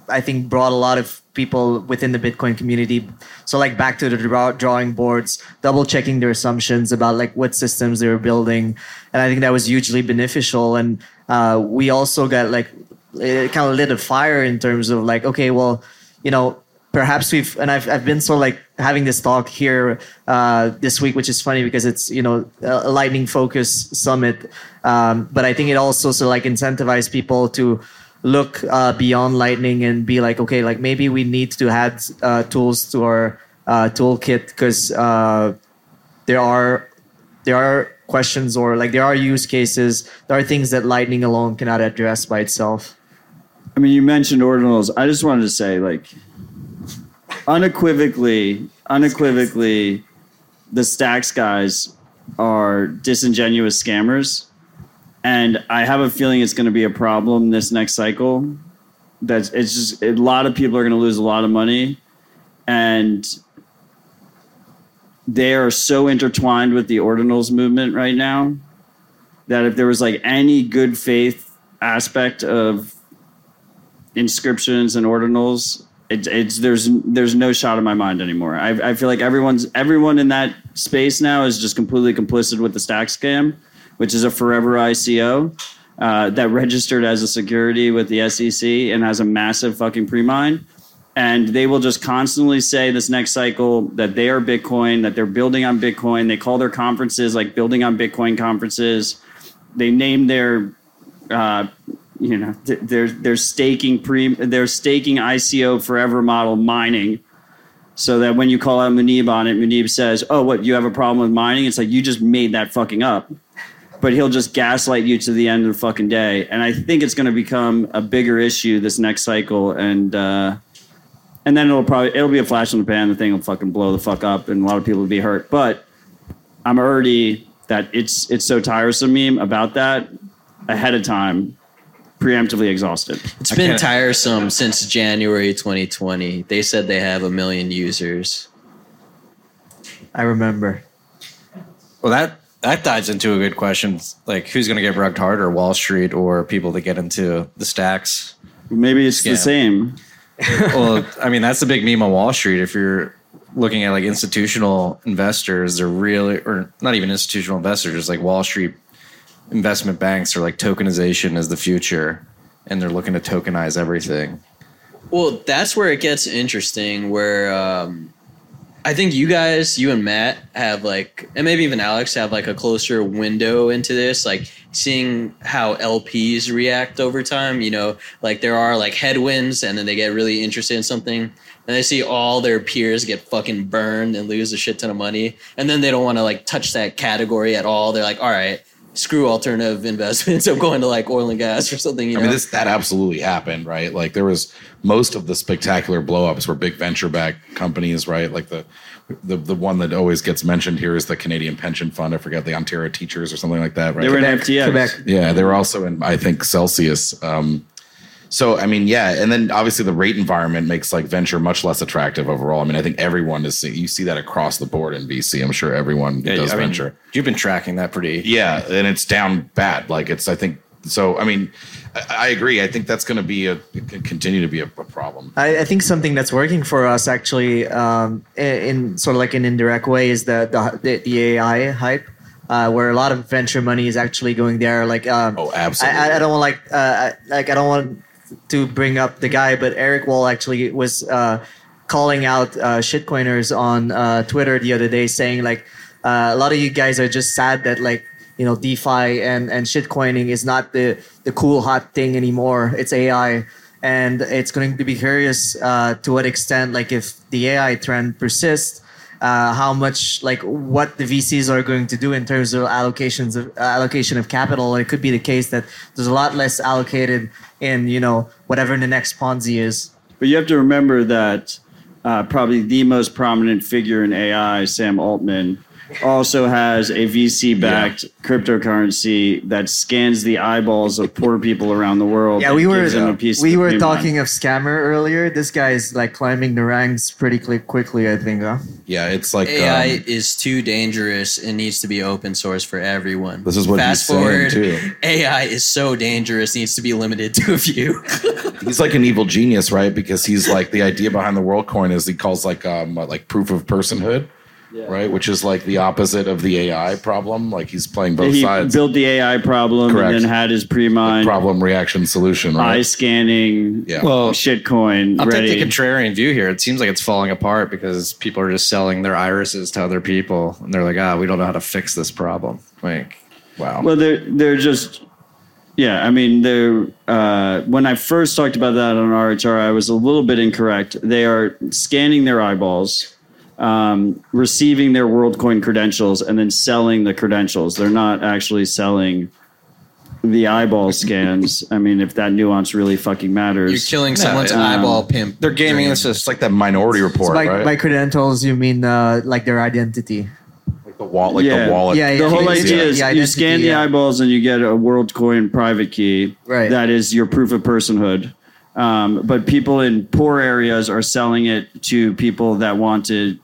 I think brought a lot of people within the Bitcoin community. So like back to the draw- drawing boards, double checking their assumptions about like what systems they were building, and I think that was hugely beneficial. And uh, we also got like it kind of lit a fire in terms of like okay, well, you know. Perhaps we've and I've I've been sort of like having this talk here uh, this week, which is funny because it's you know a lightning focus summit, um, but I think it also sort of like incentivized people to look uh, beyond lightning and be like okay like maybe we need to add uh, tools to our uh, toolkit because uh, there are there are questions or like there are use cases. There are things that lightning alone cannot address by itself. I mean, you mentioned ordinals. I just wanted to say, like, unequivocally, unequivocally, the Stacks guys are disingenuous scammers, and I have a feeling it's going to be a problem this next cycle. That's it's just a lot of people are going to lose a lot of money, and they are so intertwined with the ordinals movement right now that if there was like any good faith aspect of inscriptions and ordinals it, it's there's there's no shot in my mind anymore. I, I feel like everyone's everyone in that space now is just completely complicit with the stack scam which is a forever ico uh, that registered as a security with the sec and has a massive fucking pre-mine. And they will just constantly say this next cycle that they are bitcoin that they're building on bitcoin. They call their conferences like building on bitcoin conferences. They name their uh, you know they're they're staking pre they're staking ICO forever model mining. So that when you call out Muneeb on it Muneeb says oh what you have a problem with mining? It's like you just made that fucking up. But he'll just gaslight you to the end of the fucking day. And I think it's going to become a bigger issue this next cycle. And uh and then it'll probably it'll be a flash in the pan. The thing will fucking blow the fuck up and a lot of people will be hurt. But I'm already that it's it's so tiresome meme about that ahead of time preemptively exhausted. It's been tiresome since January 2020. They said they have a million users. I remember. Well, that that dives into a good question. Like, who's going to get rugged harder, Wall Street or people that get into the stacks? Maybe it's the same. well, I mean, that's the big meme on Wall Street. If you're looking at like institutional investors, they're really, or not even institutional investors, just like Wall Street investment banks are like tokenization is the future, and they're looking to tokenize everything. Well, that's where it gets interesting. Where um, I think you guys, you and Matt, have like, and maybe even Alex have like a closer window into this, like seeing how LPs react over time. You know, like there are like headwinds, and then they get really interested in something, and they see all their peers get fucking burned and lose a shit ton of money, and then they don't want to like touch that category at all. They're like, all right, screw alternative investments. I'm going to like oil and gas or something. You I know, mean, this that absolutely happened, right? Like there was most of the spectacular blowups were big venture backed companies, right? Like the the the one that always gets mentioned here is the Canadian Pension Fund. I forget the Ontario Teachers or something like that, right? They were in FTX. Quebec. Yeah, they were also in I think Celsius. Um, so I mean, yeah, and then obviously the rate environment makes like venture much less attractive overall. I mean, I think everyone is see, you see that across the board in VC. I'm sure everyone Yeah, does I mean, venture. you've been tracking that pretty. Yeah, and it's down bad. Like it's I think so. I mean, I, I agree. I think that's going to be a continue to be a, a problem. I, I think something that's working for us actually, um, in, in sort of like an indirect way, is the the, the, the AI hype. Uh, where a lot of venture money is actually going there, like um, oh, absolutely. I, I don't want like uh, like I don't want to bring up the guy, but Eric Wall actually was uh, calling out uh, shitcoiners on uh, Twitter the other day, saying like uh, a lot of you guys are just sad that like you know DeFi and and shitcoining is not the the cool hot thing anymore. It's AI, and it's going to be curious uh, to what extent like if the AI trend persists. Uh, how much like what the VCs are going to do in terms of allocations of uh, allocation of capital. It could be the case that there's a lot less allocated in you know whatever the next Ponzi is. But you have to remember that uh, probably the most prominent figure in AI, Sam Altman, also has a VC-backed cryptocurrency that scans the eyeballs of poor people around the world. Yeah, we were gives them a piece we the were payment. talking of scammer earlier. This guy is like climbing the ranks pretty quick, quickly. I think. Huh? Yeah, it's like AI um, is too dangerous It needs to be open source for everyone. This is what Fast he's saying, forward, too. AI is so dangerous, needs to be limited to a few. he's like an evil genius, right? Because he's like the idea behind the WorldCoin is he calls like um like proof of personhood, right? Which is like the opposite of the AI problem. Like he's playing both he sides. built the AI problem Correct. and then had his pre-mined problem reaction solution, Right? eye scanning Yeah. Well, shitcoin I'll ready. take the contrarian view here. It seems like it's falling apart because people are just selling their irises to other people, and they're like, "Ah, we don't know how to fix this problem." Like, wow. Well, they're they're just yeah. I mean, they're uh, when I first talked about that on RHR, I was a little bit incorrect. They are scanning their eyeballs, um, receiving their WorldCoin credentials, and then selling the credentials. They're not actually selling the eyeball scans. I mean, if that nuance really fucking matters, You're killing someone's eyeball pimp. They're gaming this. It's like that Minority So Report, by, right? by credentials, you mean uh, like their identity? Like the wall, like Yeah. the wallet. Yeah, yeah. the whole Yeah. idea is The you scan the yeah. eyeballs and you get a WorldCoin private key. Right. That is your proof of personhood. Um, but people in poor areas are selling it to people that want to,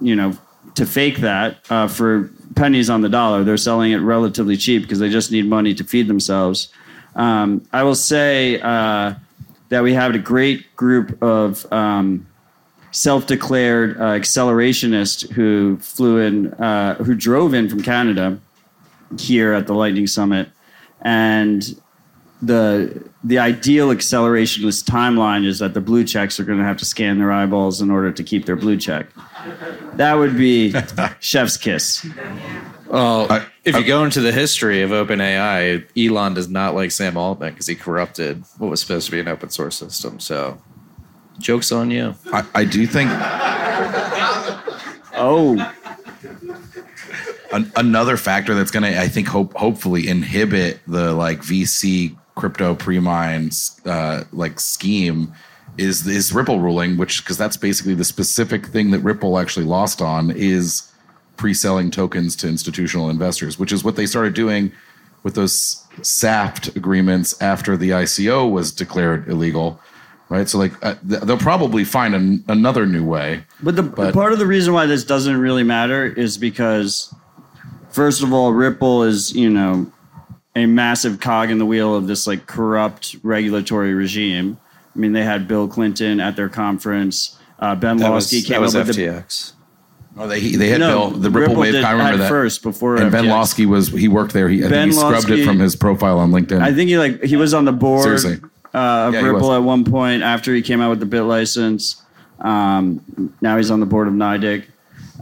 you know, to fake that uh, for pennies on the dollar. They're selling it relatively cheap because they just need money to feed themselves. Um, I will say uh, that we have a great group of um, self-declared uh, accelerationist who flew in, uh, who drove in from Canada here at the Lightning Summit, and the the ideal accelerationist timeline is that the blue checks are going to have to scan their eyeballs in order to keep their blue check. That would be chef's kiss. Well, if you go into the history of OpenAI, Elon does not like Sam Altman because he corrupted what was supposed to be an open source system. So, jokes on you. I, I do think Oh, an, another factor that's going to, I think, hope hopefully inhibit the like VC crypto pre-mines uh, like scheme is this Ripple ruling, which because that's basically the specific thing that Ripple actually lost on is pre-selling tokens to institutional investors, which is what they started doing with those SAFT agreements after the ICO was declared illegal. Right, so like uh, th- they'll probably find an, another new way. But the part of the reason why this doesn't really matter is because, first of all, Ripple is you know a massive cog in the wheel of this like corrupt regulatory regime. I mean, they had Bill Clinton at their conference. Uh, ben That was, Lawsky that came was up with the FTX. Oh, they they had No, Bill the Ripple, Ripple Wave. did- I remember that first before And Ben FTX. Lawsky was he worked there. He, I Ben think he scrubbed Lawsky- it from his profile on LinkedIn. I think he like he was on the board uh, of Yeah, Ripple at one point after he came out with the Bit license. Um, now he's on the board of NYDIG.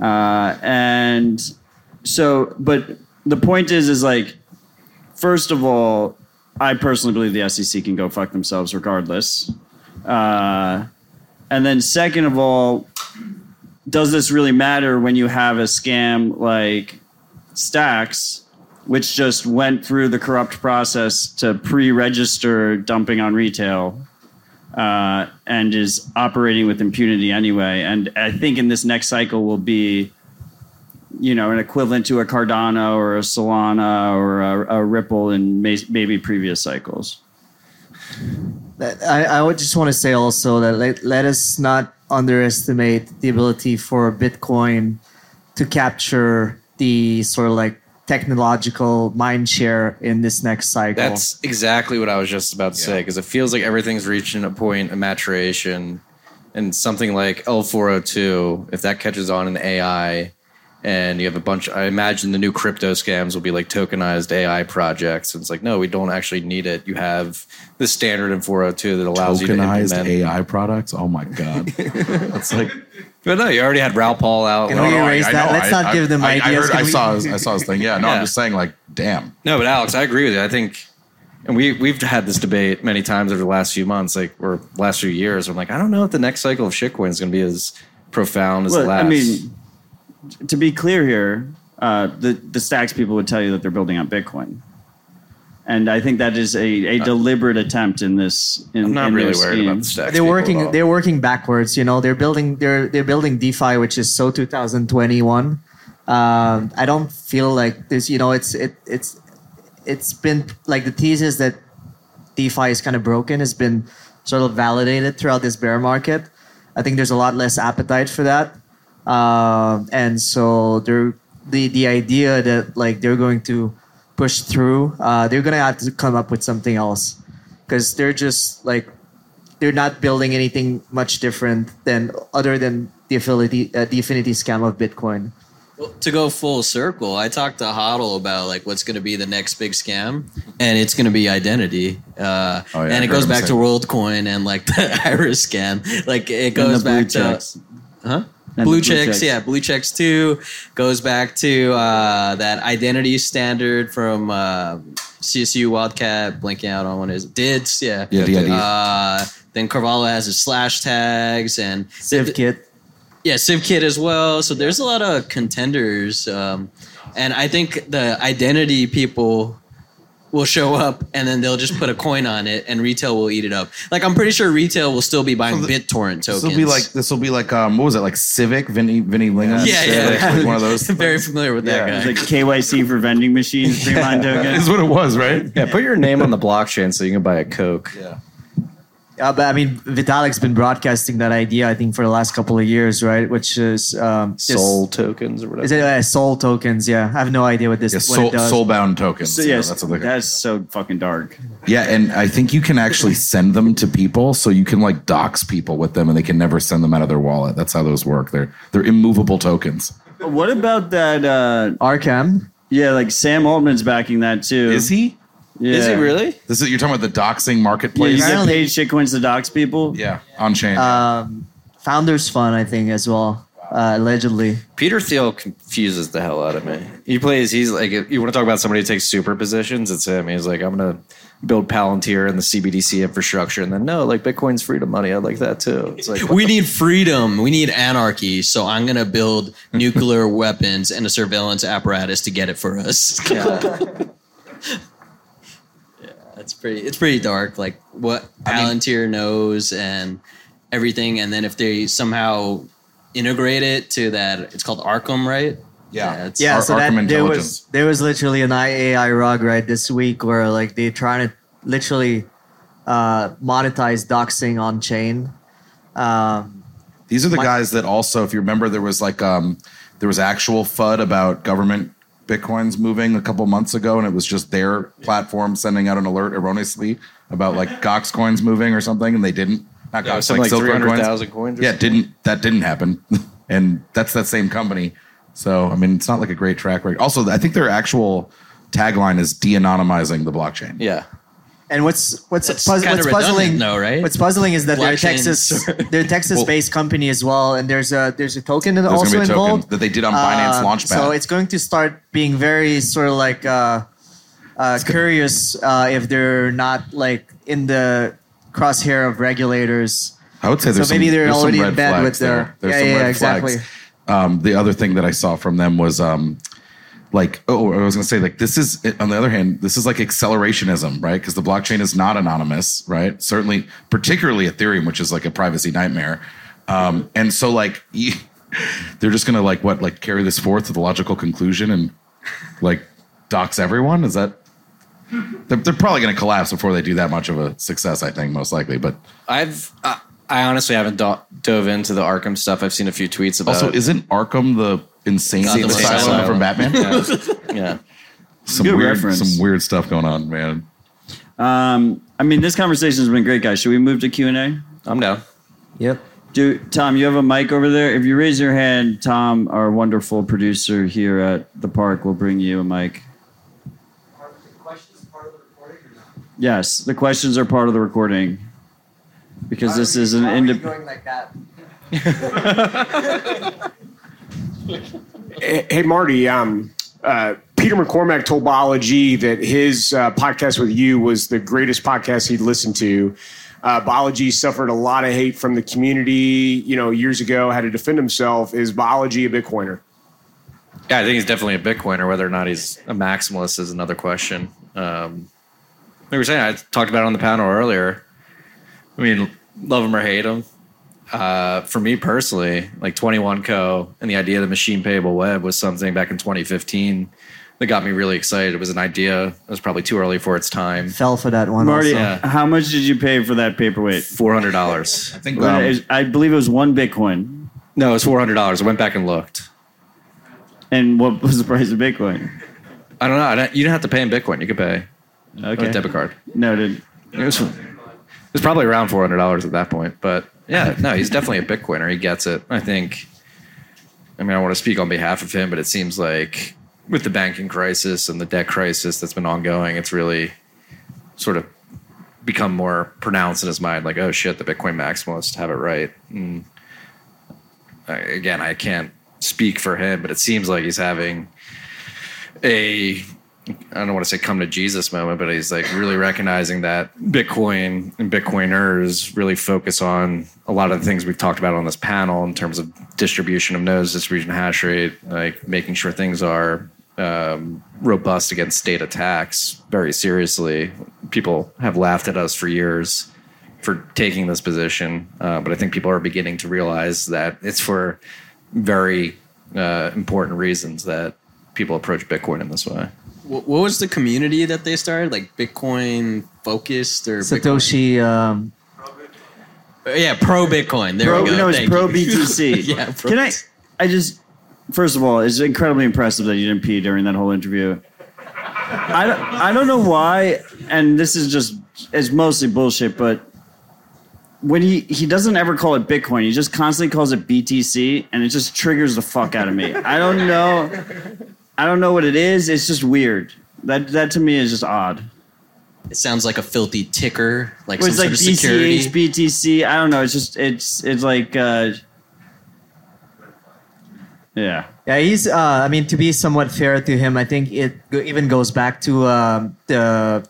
Uh, and so, but the point is, is like, first of all, I personally believe the SEC can go fuck themselves regardless. Uh, and then, second of all, does this really matter when you have a scam like Stacks, which just went through the corrupt process to pre register dumping on retail? uh, and is operating with impunity anyway. And I think in this next cycle will be, you know, an equivalent to a Cardano or a Solana or a, a Ripple in may, maybe previous cycles. I, I would just want to say also that let, let us not underestimate the ability for Bitcoin to capture the sort of like technological mind share in this next cycle. That's exactly what I was just about to say because it feels like everything's reaching a point of maturation, and something like L402, if that catches on in AI, and you have a bunch, I imagine the new crypto scams will be like tokenized AI projects. And it's like, no, we don't actually need it. You have the standard in 402 that allows you to Tokenized implement AI products. Oh my god, that's like. But no, you already had Raoul Pal out. Can we erase that? Let's not give them I, I, ideas. heard, I we- saw. His, I saw his thing. Yeah, no, Yeah. I'm just saying. Like, damn. No, but Alex, I agree with you. I think, and we we've had this debate many times over the last few months, like or last few years. I'm like, I don't know if the next cycle of shitcoin is going to be as profound as the last. I mean, to be clear here, uh, the the Stacks people would tell you that they're building on Bitcoin, and I think that is a, a deliberate attempt in this. In, I'm not in really worried about scheme. the stacks. they're working they're working backwards you know they're building they're they're building defi which is so 2021 um, i don't feel like there's. you know it's it it's it's been like the thesis that defi is kind of broken has been sort of validated throughout this bear market i think there's a lot less appetite for that um, and so they're the the idea that like they're going to push through uh, they're gonna have to come up with something else because they're just like they're not building anything much different than other than the affinity uh, the affinity scam of Bitcoin. to go full circle, I talked to Hodl about like what's going to be the next big scam, and it's going to be identity. Uh, Oh, yeah, and it goes back say- to WorldCoin and like the Iris scam. Like it goes the blue back checks. to huh. Blue blue checks, checks. yeah, blue checks too. Goes back to uh, that identity standard from uh, CSU Wildcat. Blinking out on what is it? Dids, yeah, Yeah, DID. Uh, then Carvalho has his slash tags and CivKit. yeah, CivKit as well. So there's a lot of contenders, um, and I think the identity people will show up, and then they'll just put a coin on it, and retail will eat it up. Like I'm pretty sure retail will still be buying BitTorrent tokens. This will be like. This will be like. Um, what was it? Like Civic, Vinny, Vinny Lingham. yeah, yeah, Civic, like one of those. Very familiar with that It's guy. like KYC for vending machines, pre-mine tokens. Is what it was, right? yeah, put your name on the blockchain so you can buy a Coke. Yeah. Uh, but I mean, Vitalik's been broadcasting that idea, I think, for the last couple of years, right? Which is um, this- Soul tokens or whatever. Is it uh, soul tokens? Yeah, I have no idea what this Yeah, what soul, it does. soulbound tokens. So you know, yes, that's what that's so fucking dark. Yeah, and I think you can actually send them to people, so you can like dox people with them, and they can never send them out of their wallet. That's how those work. They're they're immovable tokens. What about that? Uh, Arkham. yeah, like Sam Altman's backing that too. Is he? Yeah. Is he really? This is you're talking about the doxing Yeah, you marketplace. get Apparently- paid shitcoins to dox people. Yeah, on chain. Um, Founders Fund, I think, as well, uh, allegedly. Peter Thiel confuses the hell out of me. He plays. He's like, if you want to talk about somebody who takes super positions, it's him. He's like, I'm gonna build Palantir and the CBDC infrastructure, and then no, like Bitcoin's freedom money. I like that too. It's like We need freedom. We need anarchy. So I'm gonna build nuclear weapons and a surveillance apparatus to get it for us. Yeah, it's pretty. It's pretty dark. Like what Palantir knows and everything, and then if they somehow integrate it to that, it's called Arkham, right? yeah, it's, Yeah, Ar- so Arkham that there was there was literally an AI rug right this week where like they're trying to literally uh, monetize doxing on chain. Um, These are the My- guys that also, if you remember, there was like um, there was actual FUD about government bitcoins moving a couple months ago, and it was just their platform sending out an alert erroneously about like Gox coins moving or something, and they didn't. Not Yeah, Gox, something like Silk 300,000 coins or Yeah, something. didn't that didn't happen, and that's that same company. So I mean, it's not like a great track record. Also, I think their actual tagline is de-anonymizing the blockchain. yeah. And what's what's That's puz- what's puzzling? though, right? What's puzzling is that they're a Texas they're a Texas-based company as well, and there's a there's a token There's gonna also be a token involved that they did on Binance Uh, Launchpad. So it's going to start being very sort of like uh, uh, curious uh, if they're not like in the crosshair of regulators. I would say there's so maybe some, they're there's some already red in bed flags with their there. Yeah some yeah, red yeah exactly. flags. Um, the other thing that I saw from them was um, like, oh, I was going to say, like, this is, on the other hand, this is like accelerationism, right? Because the blockchain is not anonymous, right? Certainly, particularly Ethereum, which is like a privacy nightmare. Um, and so, like, they're just going to, like, what, like, carry this forth to the logical conclusion and, like, dox everyone? Is that. They're, they're probably going to collapse before they do that much of a success, I think, most likely. But I've uh, I honestly haven't do- dove into the Arkham stuff. I've seen a few tweets about. also, isn't Arkham the insane Gotham asylum, Asylum. from Batman? Yeah. yeah. some Good weird, reference. some weird stuff going on, man. Um, I mean, this conversation has been great, guys. Should we move to Q and A? I'm down. Yep. Do Tom, you have a mic over there? If you raise your hand, Tom, our wonderful producer here at the park, will bring you a mic. Yes, the questions are part of the recording because this is an independent. like that? Hey, Marty. Um, uh, Peter McCormack told Balaji that his uh, podcast with you was the greatest podcast he'd listened to. Uh, Balaji suffered a lot of hate from the community. You know, years ago, had to defend himself. Is Balaji a Bitcoiner? Yeah, I think he's definitely a Bitcoiner. Whether or not he's a maximalist is another question. Um, like we were saying, I talked about it on the panel earlier. I mean, love him or hate him. Uh, for me personally, like 21 Co. and the idea of the machine payable web was something back in 2015 that got me really excited. It was an idea. It was probably too early for its time. Fell for that one. Marty, also. how much did you pay for that paperweight? Four hundred dollars. I think. I believe it was one Bitcoin. No, it was four hundred dollars. I went back and looked. And what was the price of Bitcoin? I don't know. I don't, you didn't have to pay in Bitcoin. You could pay Okay. with a debit card. Noted. It was, it was probably around four hundred dollars at that point. But yeah, no, he's definitely a Bitcoiner. He gets it. I think. I mean, I want to speak on behalf of him, but it seems like with the banking crisis and the debt crisis that's been ongoing, it's really sort of become more pronounced in his mind. Like, oh shit, the Bitcoin maximalists have it right. And again, I can't speak for him, but it seems like he's having a I don't want to say come to Jesus moment, but he's like really recognizing that Bitcoin and Bitcoiners really focus on a lot of the things we've talked about on this panel in terms of distribution of nodes, distribution hash rate, like making sure things are um, robust against state attacks very seriously. People have laughed at us for years for taking this position, uh, but I think people are beginning to realize that it's for very uh, important reasons that people approach Bitcoin in this way. What, what was the community that they started? Like Bitcoin focused or Satoshi. Um, Yeah, pro Bitcoin. There pro, we go. No, it's Thank pro you. BTC. yeah, pro Can I? I just first of all, it's incredibly impressive that you didn't pee during that whole interview. I don't, I don't know why, and this is just it's mostly bullshit, but when he he doesn't ever call it Bitcoin, he just constantly calls it BTC, and it just triggers the fuck out of me. I don't know, I don't know what it is. It's just weird. That that to me is just odd. It sounds like a filthy ticker, like Well, some it's sort like of security. BCH, BTC. I don't know. It's just it's it's like uh, yeah. Yeah, he's. Uh, I mean, to be somewhat fair to him, I think it even goes back to um, the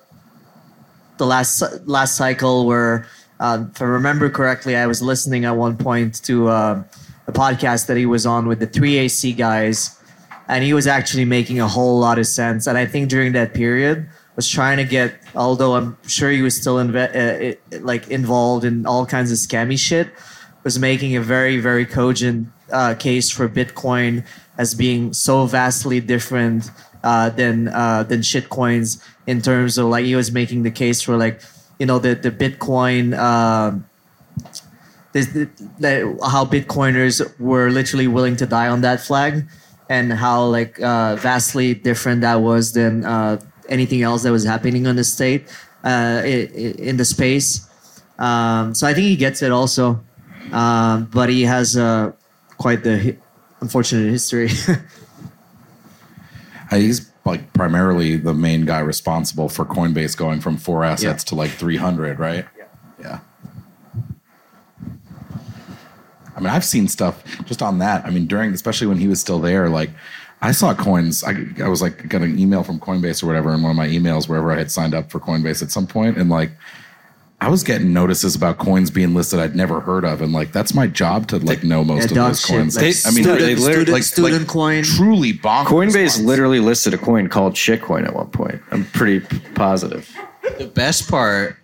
the last last cycle where, um, if I remember correctly, I was listening at one point to uh, a podcast that he was on with the three AC guys, and he was actually making a whole lot of sense. And I think during that period, was trying to get, although I'm sure he was still inve- uh, it, like involved in all kinds of scammy shit, was making a very very cogent uh, case for Bitcoin as being so vastly different uh, than uh, than shitcoins in terms of like he was making the case for like you know the the Bitcoin. um the, the, how Bitcoiners were literally willing to die on that flag, and how like uh, vastly different that was than uh, anything else that was happening on the state uh, in the space. Um, so I think he gets it also, um, but he has uh, quite the hi- unfortunate history. Uh, he's like primarily the main guy responsible for Coinbase going from four assets to like 300, right? Yeah. I mean, I've seen stuff just on that. I mean, during, especially when he was still there, like I saw coins. I, I was like, got an email from Coinbase or whatever in one of my emails wherever I had signed up for Coinbase at some point, and like, I was getting notices about coins being listed I'd never heard of, and like that's my job to like know most Yeah, of dog those shit, coins. like I mean, student- they literally- student- like, student like coin. truly bonkers. Coinbase literally listed a coin called shitcoin at one point. I'm pretty positive. The best part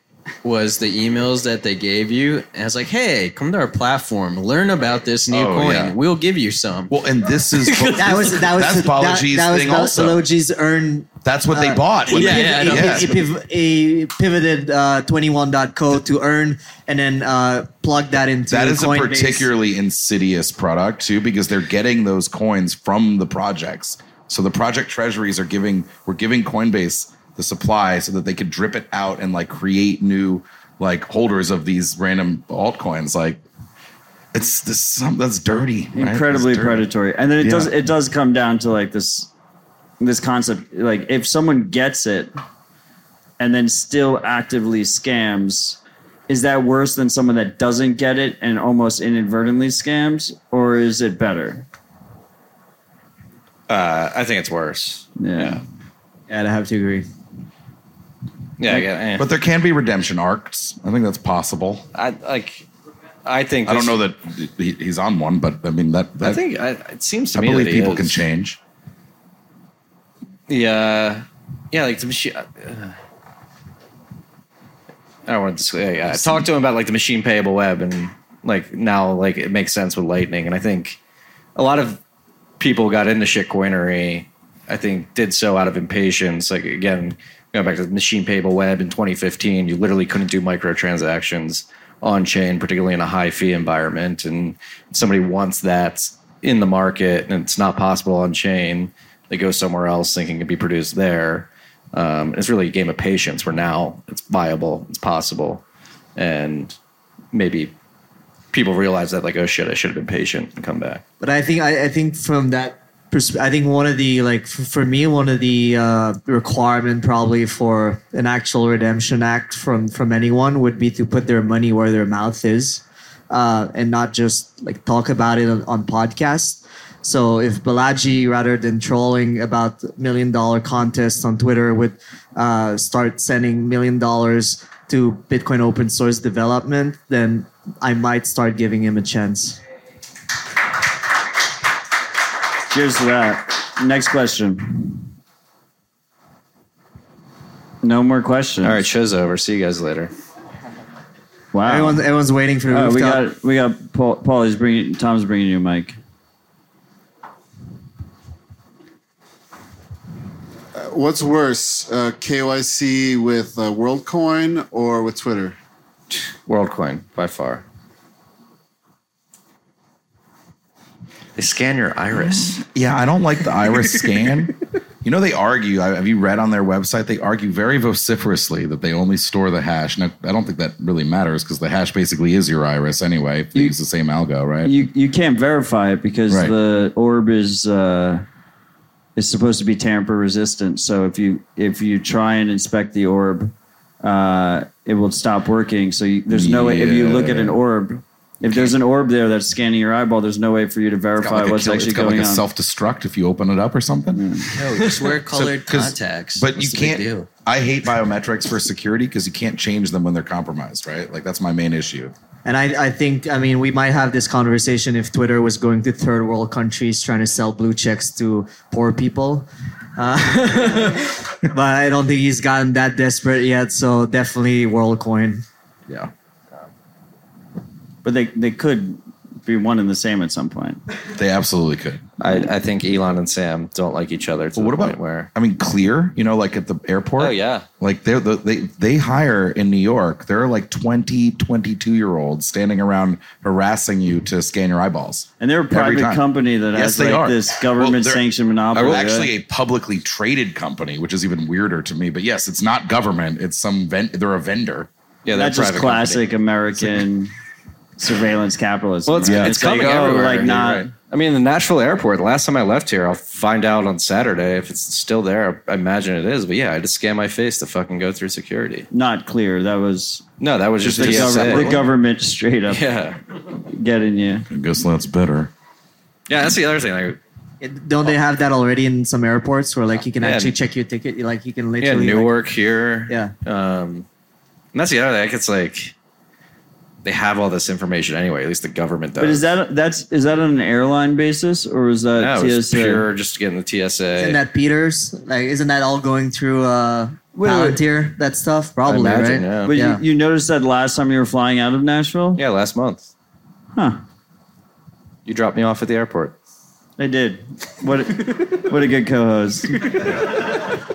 was the emails that they gave you. And was like, hey, come to our platform, learn about this new Oh, coin. yeah. We'll give you some. Well, and this is that was that was that's the, Balaji's that, that thing was also. Balaji's earn. That's what they uh, bought. He, when piv- they- yeah, I he, yeah. he piv- he pivoted uh, 21.co to earn and then uh, plugged that into That is a Coinbase. particularly insidious product too, because they're getting those coins from the projects. So the project treasuries are giving we're giving Coinbase the supply so that they could drip it out and like create new like holders of these random altcoins. Like it's this some that's dirty, right? incredibly It's dirty. predatory and then it Yeah. does it does come down to like this this concept like if someone gets it and then still actively scams is that worse than someone that doesn't get it and almost inadvertently scams or is it better Uh, I think it's worse. yeah Yeah, I have to agree. Yeah, yeah. eh. But there can be redemption arcs. I think that's possible. I like. I think. I don't know that he, he's on one, but I mean that. that I think I, it seems to I me believe that he people is. can change. Yeah, yeah, like the machine. Uh, I don't want to say. Yeah, I talked to him about like the machine payable web, and like now, like it makes sense with Lightning, and I think a lot of people got into shitcoinery. I think did so out of impatience. Like again, going back to the machine payable web in 2015, you literally couldn't do microtransactions on chain, particularly in a high fee environment, and somebody wants that in the market and it's not possible on chain. They go somewhere else thinking it can be produced there. Um, it's really a game of patience where now it's viable, it's possible, and maybe people realize that like, oh shit, I should have been patient and come back. But I think I, I think from that persp- I think one of the like f- for me one of the uh, requirement probably for an actual redemption act from from anyone would be to put their money where their mouth is, uh, and not just like talk about it on, on podcasts. So if Balaji, rather than trolling about million dollar contests on Twitter, would uh, start sending million dollars to Bitcoin open source development, then I might start giving him a chance. Cheers to that next question no more questions All right, show's over. See you guys later. wow Everyone, everyone's waiting for the Oh, we got we got Paul. Paul is bringing. Tom's bringing you a mic. What's worse, uh, KYC with uh, WorldCoin or with Twitter? WorldCoin by far. They scan your iris. Yeah, I don't like the iris scan. You know, they argue. Have you read on their website? They argue very vociferously that they only store the hash. Now, I don't think that really matters because the hash basically is your iris anyway. If they use the same algo, right? You you can't verify it because Right. the orb is uh, is supposed to be tamper resistant. So if you if you try and inspect the orb, uh, it will stop working. So you, there's no way if you look at an Yeah. orb. If there's an orb there that's scanning your eyeball, there's no way for you to verify like what's kill- actually it's got going like a on. self destruct if you open it up or something. No, just wear colored 'cause- contacts. But What's you can't. deal? I hate biometrics for security because you can't change them when they're compromised, right? Like that's my main issue. And I, I think, I mean, we might have this conversation if Twitter was going to third world countries trying to sell blue checks to poor people. Uh, but I don't think he's gotten that desperate yet. So definitely WorldCoin. Yeah. But they they could be one and the same at some point. They absolutely could. I, I think Elon and Sam don't like each other to Well, what the about point where I mean, Clear, you know, like at the airport. Oh, yeah. Like they're they they hire in New York. There are like 20, 22 year olds standing around harassing you to scan your eyeballs. And they're a Every private company that Yes, has they like are. this government they're- sanctioned monopoly. Well, actually, a publicly traded company, which is even weirder to me. But yes, it's not government. It's some ven- they're a vendor. Yeah, they're that's just private classic American surveillance capitalism. Well, it's- right? it's coming like, oh, everywhere. like not right. I mean, the Nashville airport, the last time I left here, I'll find out on Saturday if it's still there. I imagine it is. But yeah, I just scan my face to fucking go through security. Not clear. That was No, that was just, the, the gov- the government straight up Yeah. getting you. I guess that's better. Yeah, that's the other thing. Like, Don't they have that already in some airports where like you can Yeah. actually check your ticket? Like you can yeah, literally like- Newark here. Yeah. Um, and that's the other thing. Like, It's like they have all this information anyway. At least the government does. But is that that's is that on an airline basis or is that no, it's TSA? pure just getting the TSA. Isn't that Peters? Like, isn't that all going through uh, Wait, wait. That stuff, probably, imagine, right? yeah. But Yeah. you, you noticed that last time you were flying out of Nashville? Yeah, last month. Huh. You dropped me off at the airport. I did. What a, what a good co-host.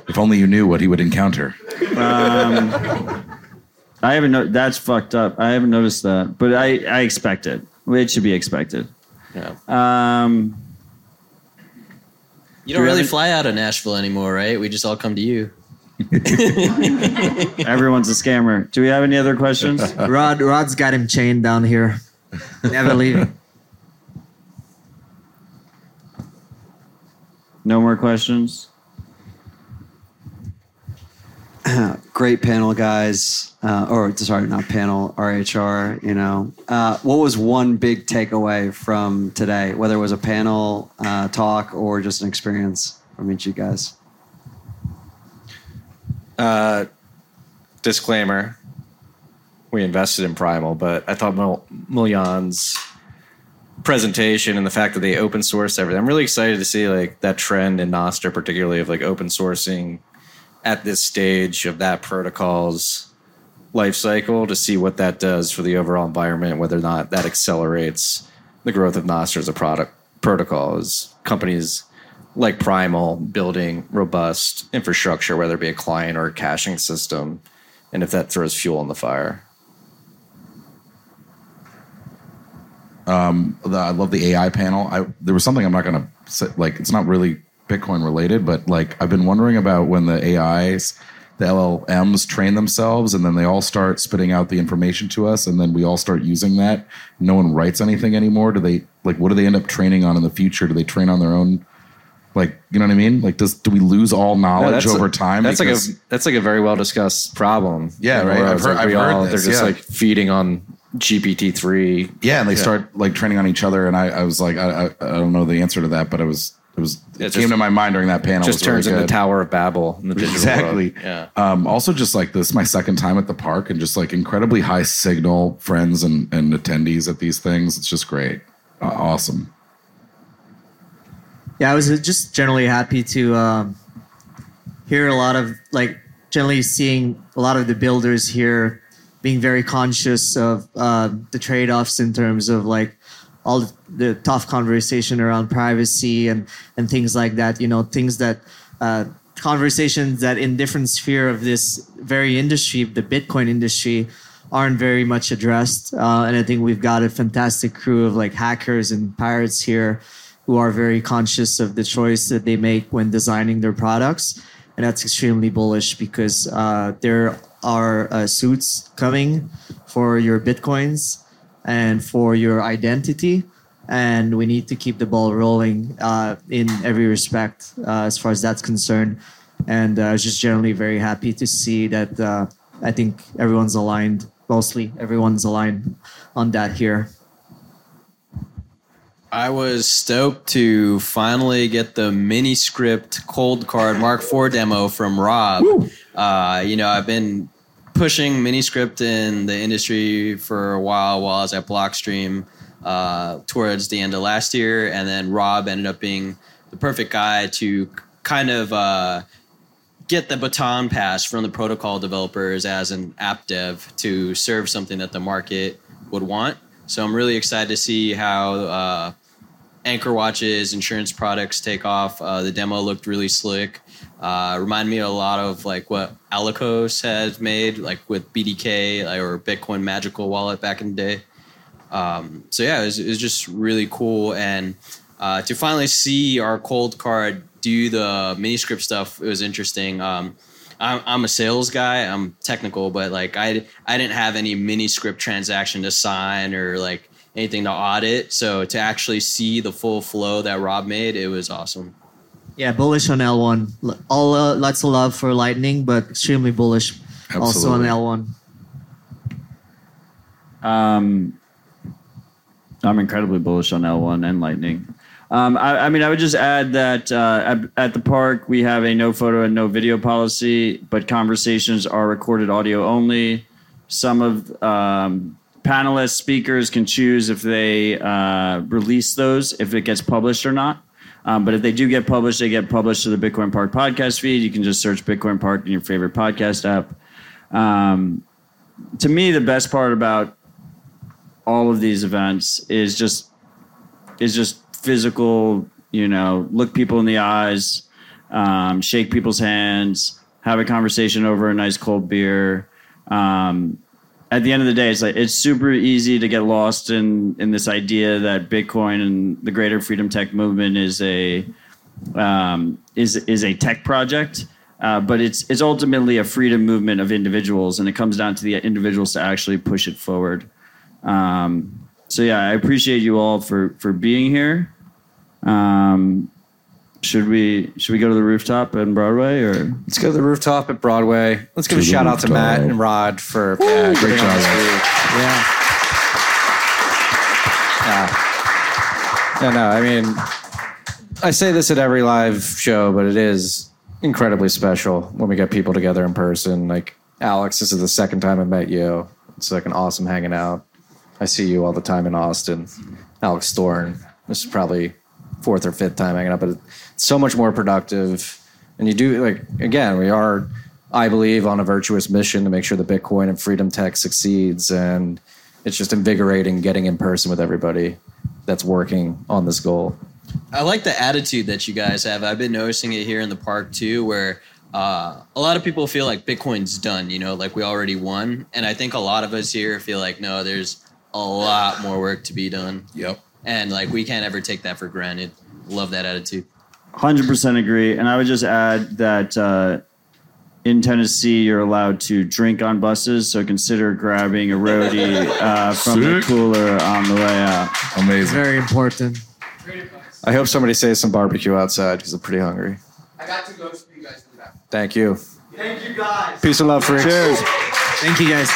If only you knew what he would encounter. Um, I haven't. No, that's fucked up. I haven't noticed that, but I I expect it. It should be expected. Yeah. Um, You Do don't we really have fly out of Nashville anymore, right? We just all come to you. everyone's a scammer. Do we have any other questions? Rod, Rod's got him chained down here. Never leaving. No more questions. Great panel, guys. Uh, or sorry, not panel, RHR. You know, uh, what was one big takeaway from today? Whether it was a panel uh, talk or just an experience from each of you guys. Uh, disclaimer: We invested in Primal, but I thought Miljan's presentation and the fact that they open source everything. I'm really excited to see like that trend in Nostr, particularly of like open sourcing at this stage of that protocol's life cycle to see what that does for the overall environment, whether or not that accelerates the growth of Nostr as a product protocol as companies like Primal building robust infrastructure, whether it be a client or a caching system, and if that throws fuel on the fire. Um, the, I love the AI panel. I there was something I'm not gonna say, like. It's not really Bitcoin related, but like I've been wondering about when the AIs, the LLMs train themselves, and then they all start spitting out the information to us, and then we all start using that. No one writes anything anymore. Do they like? What do they end up training on in the future? Do they train on their own? Like, you know what I mean? Like, does do we lose all knowledge that's over a- time? That's because- like a that's like a very well discussed problem. Yeah, right. I've heard- like I've heard all- this, They're just yeah. like feeding on GPT three. Yeah, and they start like training on each other, and I, I was like, I, I, I don't know the answer to that, but it was it was it, It came just- to my mind during that panel. Just It was really turns into good. Tower of Babel in the digital exactly. world. Yeah. Um, also, just like this, my second time at the park, and just like incredibly high signal friends and and attendees at these things. It's just great, uh, awesome. Yeah, I was just generally happy to um, hear a lot of like generally seeing a lot of the builders here being very conscious of uh, the trade-offs in terms of like all the tough conversation around privacy and and things like that. You know, things that uh, conversations that in different sphere of this very industry, the Bitcoin industry, aren't very much addressed. Uh, and I think we've got a fantastic crew of like hackers and pirates here who are very conscious of the choice that they make when designing their products. And that's extremely bullish because uh, there are uh, suits coming for your Bitcoins and for your identity. And we need to keep the ball rolling uh, in every respect uh, as far as that's concerned. And uh, I was just generally very happy to see that uh, I think everyone's aligned, mostly everyone's aligned on that here. I was stoked to finally get the miniscript cold card Mark IV demo from Rob. Uh, you know, I've been pushing miniscript in the industry for a while while I was at Blockstream uh, towards the end of last year. And then Rob ended up being the perfect guy to kind of uh, get the baton passed from the protocol developers as an app dev to serve something that the market would want. So I'm really excited to see how uh, AnchorWatch's, insurance products take off. Uh, the demo looked really slick. Uh, reminded me a lot of like what Alekos had made, like with BDK or Bitcoin Magical Wallet back in the day. Um, so yeah, it was, it was just really cool, and uh, to finally see our Coldcard do the miniscript stuff, it was interesting. Um, I'm, I'm a sales guy. I'm technical, but like I I didn't have any miniscript transaction to sign or like anything to audit. So to actually see the full flow that Rob made, it was awesome. Yeah, bullish on L1. All uh, lots of love for Lightning, but extremely bullish also on L1. Um, I'm incredibly bullish on L1 and Lightning. Um, I, I mean, I would just add that uh, at, at the park we have a no photo and no video policy, but conversations are recorded audio only. Some of um, panelists, speakers can choose if they uh, release those, if it gets published or not. Um, but if they do get published, they get published to the Bitcoin Park podcast feed. You can just search Bitcoin Park in your favorite podcast app. Um, to me, the best part about all of these events is just is just physical. You know, look people in the eyes, um, shake people's hands, have a conversation over a nice cold beer. Um, at the end of the day, it's like it's super easy to get lost in in this idea that Bitcoin and the greater freedom tech movement is a um, is is a tech project. Uh, but it's it's ultimately a freedom movement of individuals, and it comes down to the individuals to actually push it forward. Um, so yeah, I appreciate you all for for being here. Um, should we should we go to the rooftop in Broadway or let's go to the rooftop at Broadway. Let's give To a the shout out to. Matt and Rod for yeah, great great job, job. Yeah. Yeah, no, I mean, I say this at every live show, but it is incredibly special when we get people together in person. Like Alex, this is the second time I've met you. It's like an awesome hanging out. I see you all the time in Austin. Alex Thorn. This is probably fourth or fifth time hanging out, but it's so much more productive. And you do like again, we are, I believe, on a virtuous mission to make sure that Bitcoin and freedom tech succeeds. And it's just invigorating getting in person with everybody that's working on this goal. I like the attitude that you guys have. I've been noticing it here in the park too, where uh, a lot of people feel like Bitcoin's done, you know, like we already won. And I think a lot of us here feel like, no, there's a lot more work to be done. Yep. And like we can't ever take that for granted. Love that attitude. Hundred percent agree, and I would just add that uh, in Tennessee you're allowed to drink on buses, so consider grabbing a roadie uh, from the cooler on the way out. Amazing. Very important. I hope somebody says some barbecue outside because I'm pretty hungry. I got to go so you guys do that. Thank you. Thank you guys. Peace and love, freaks. Cheers. Thank you guys.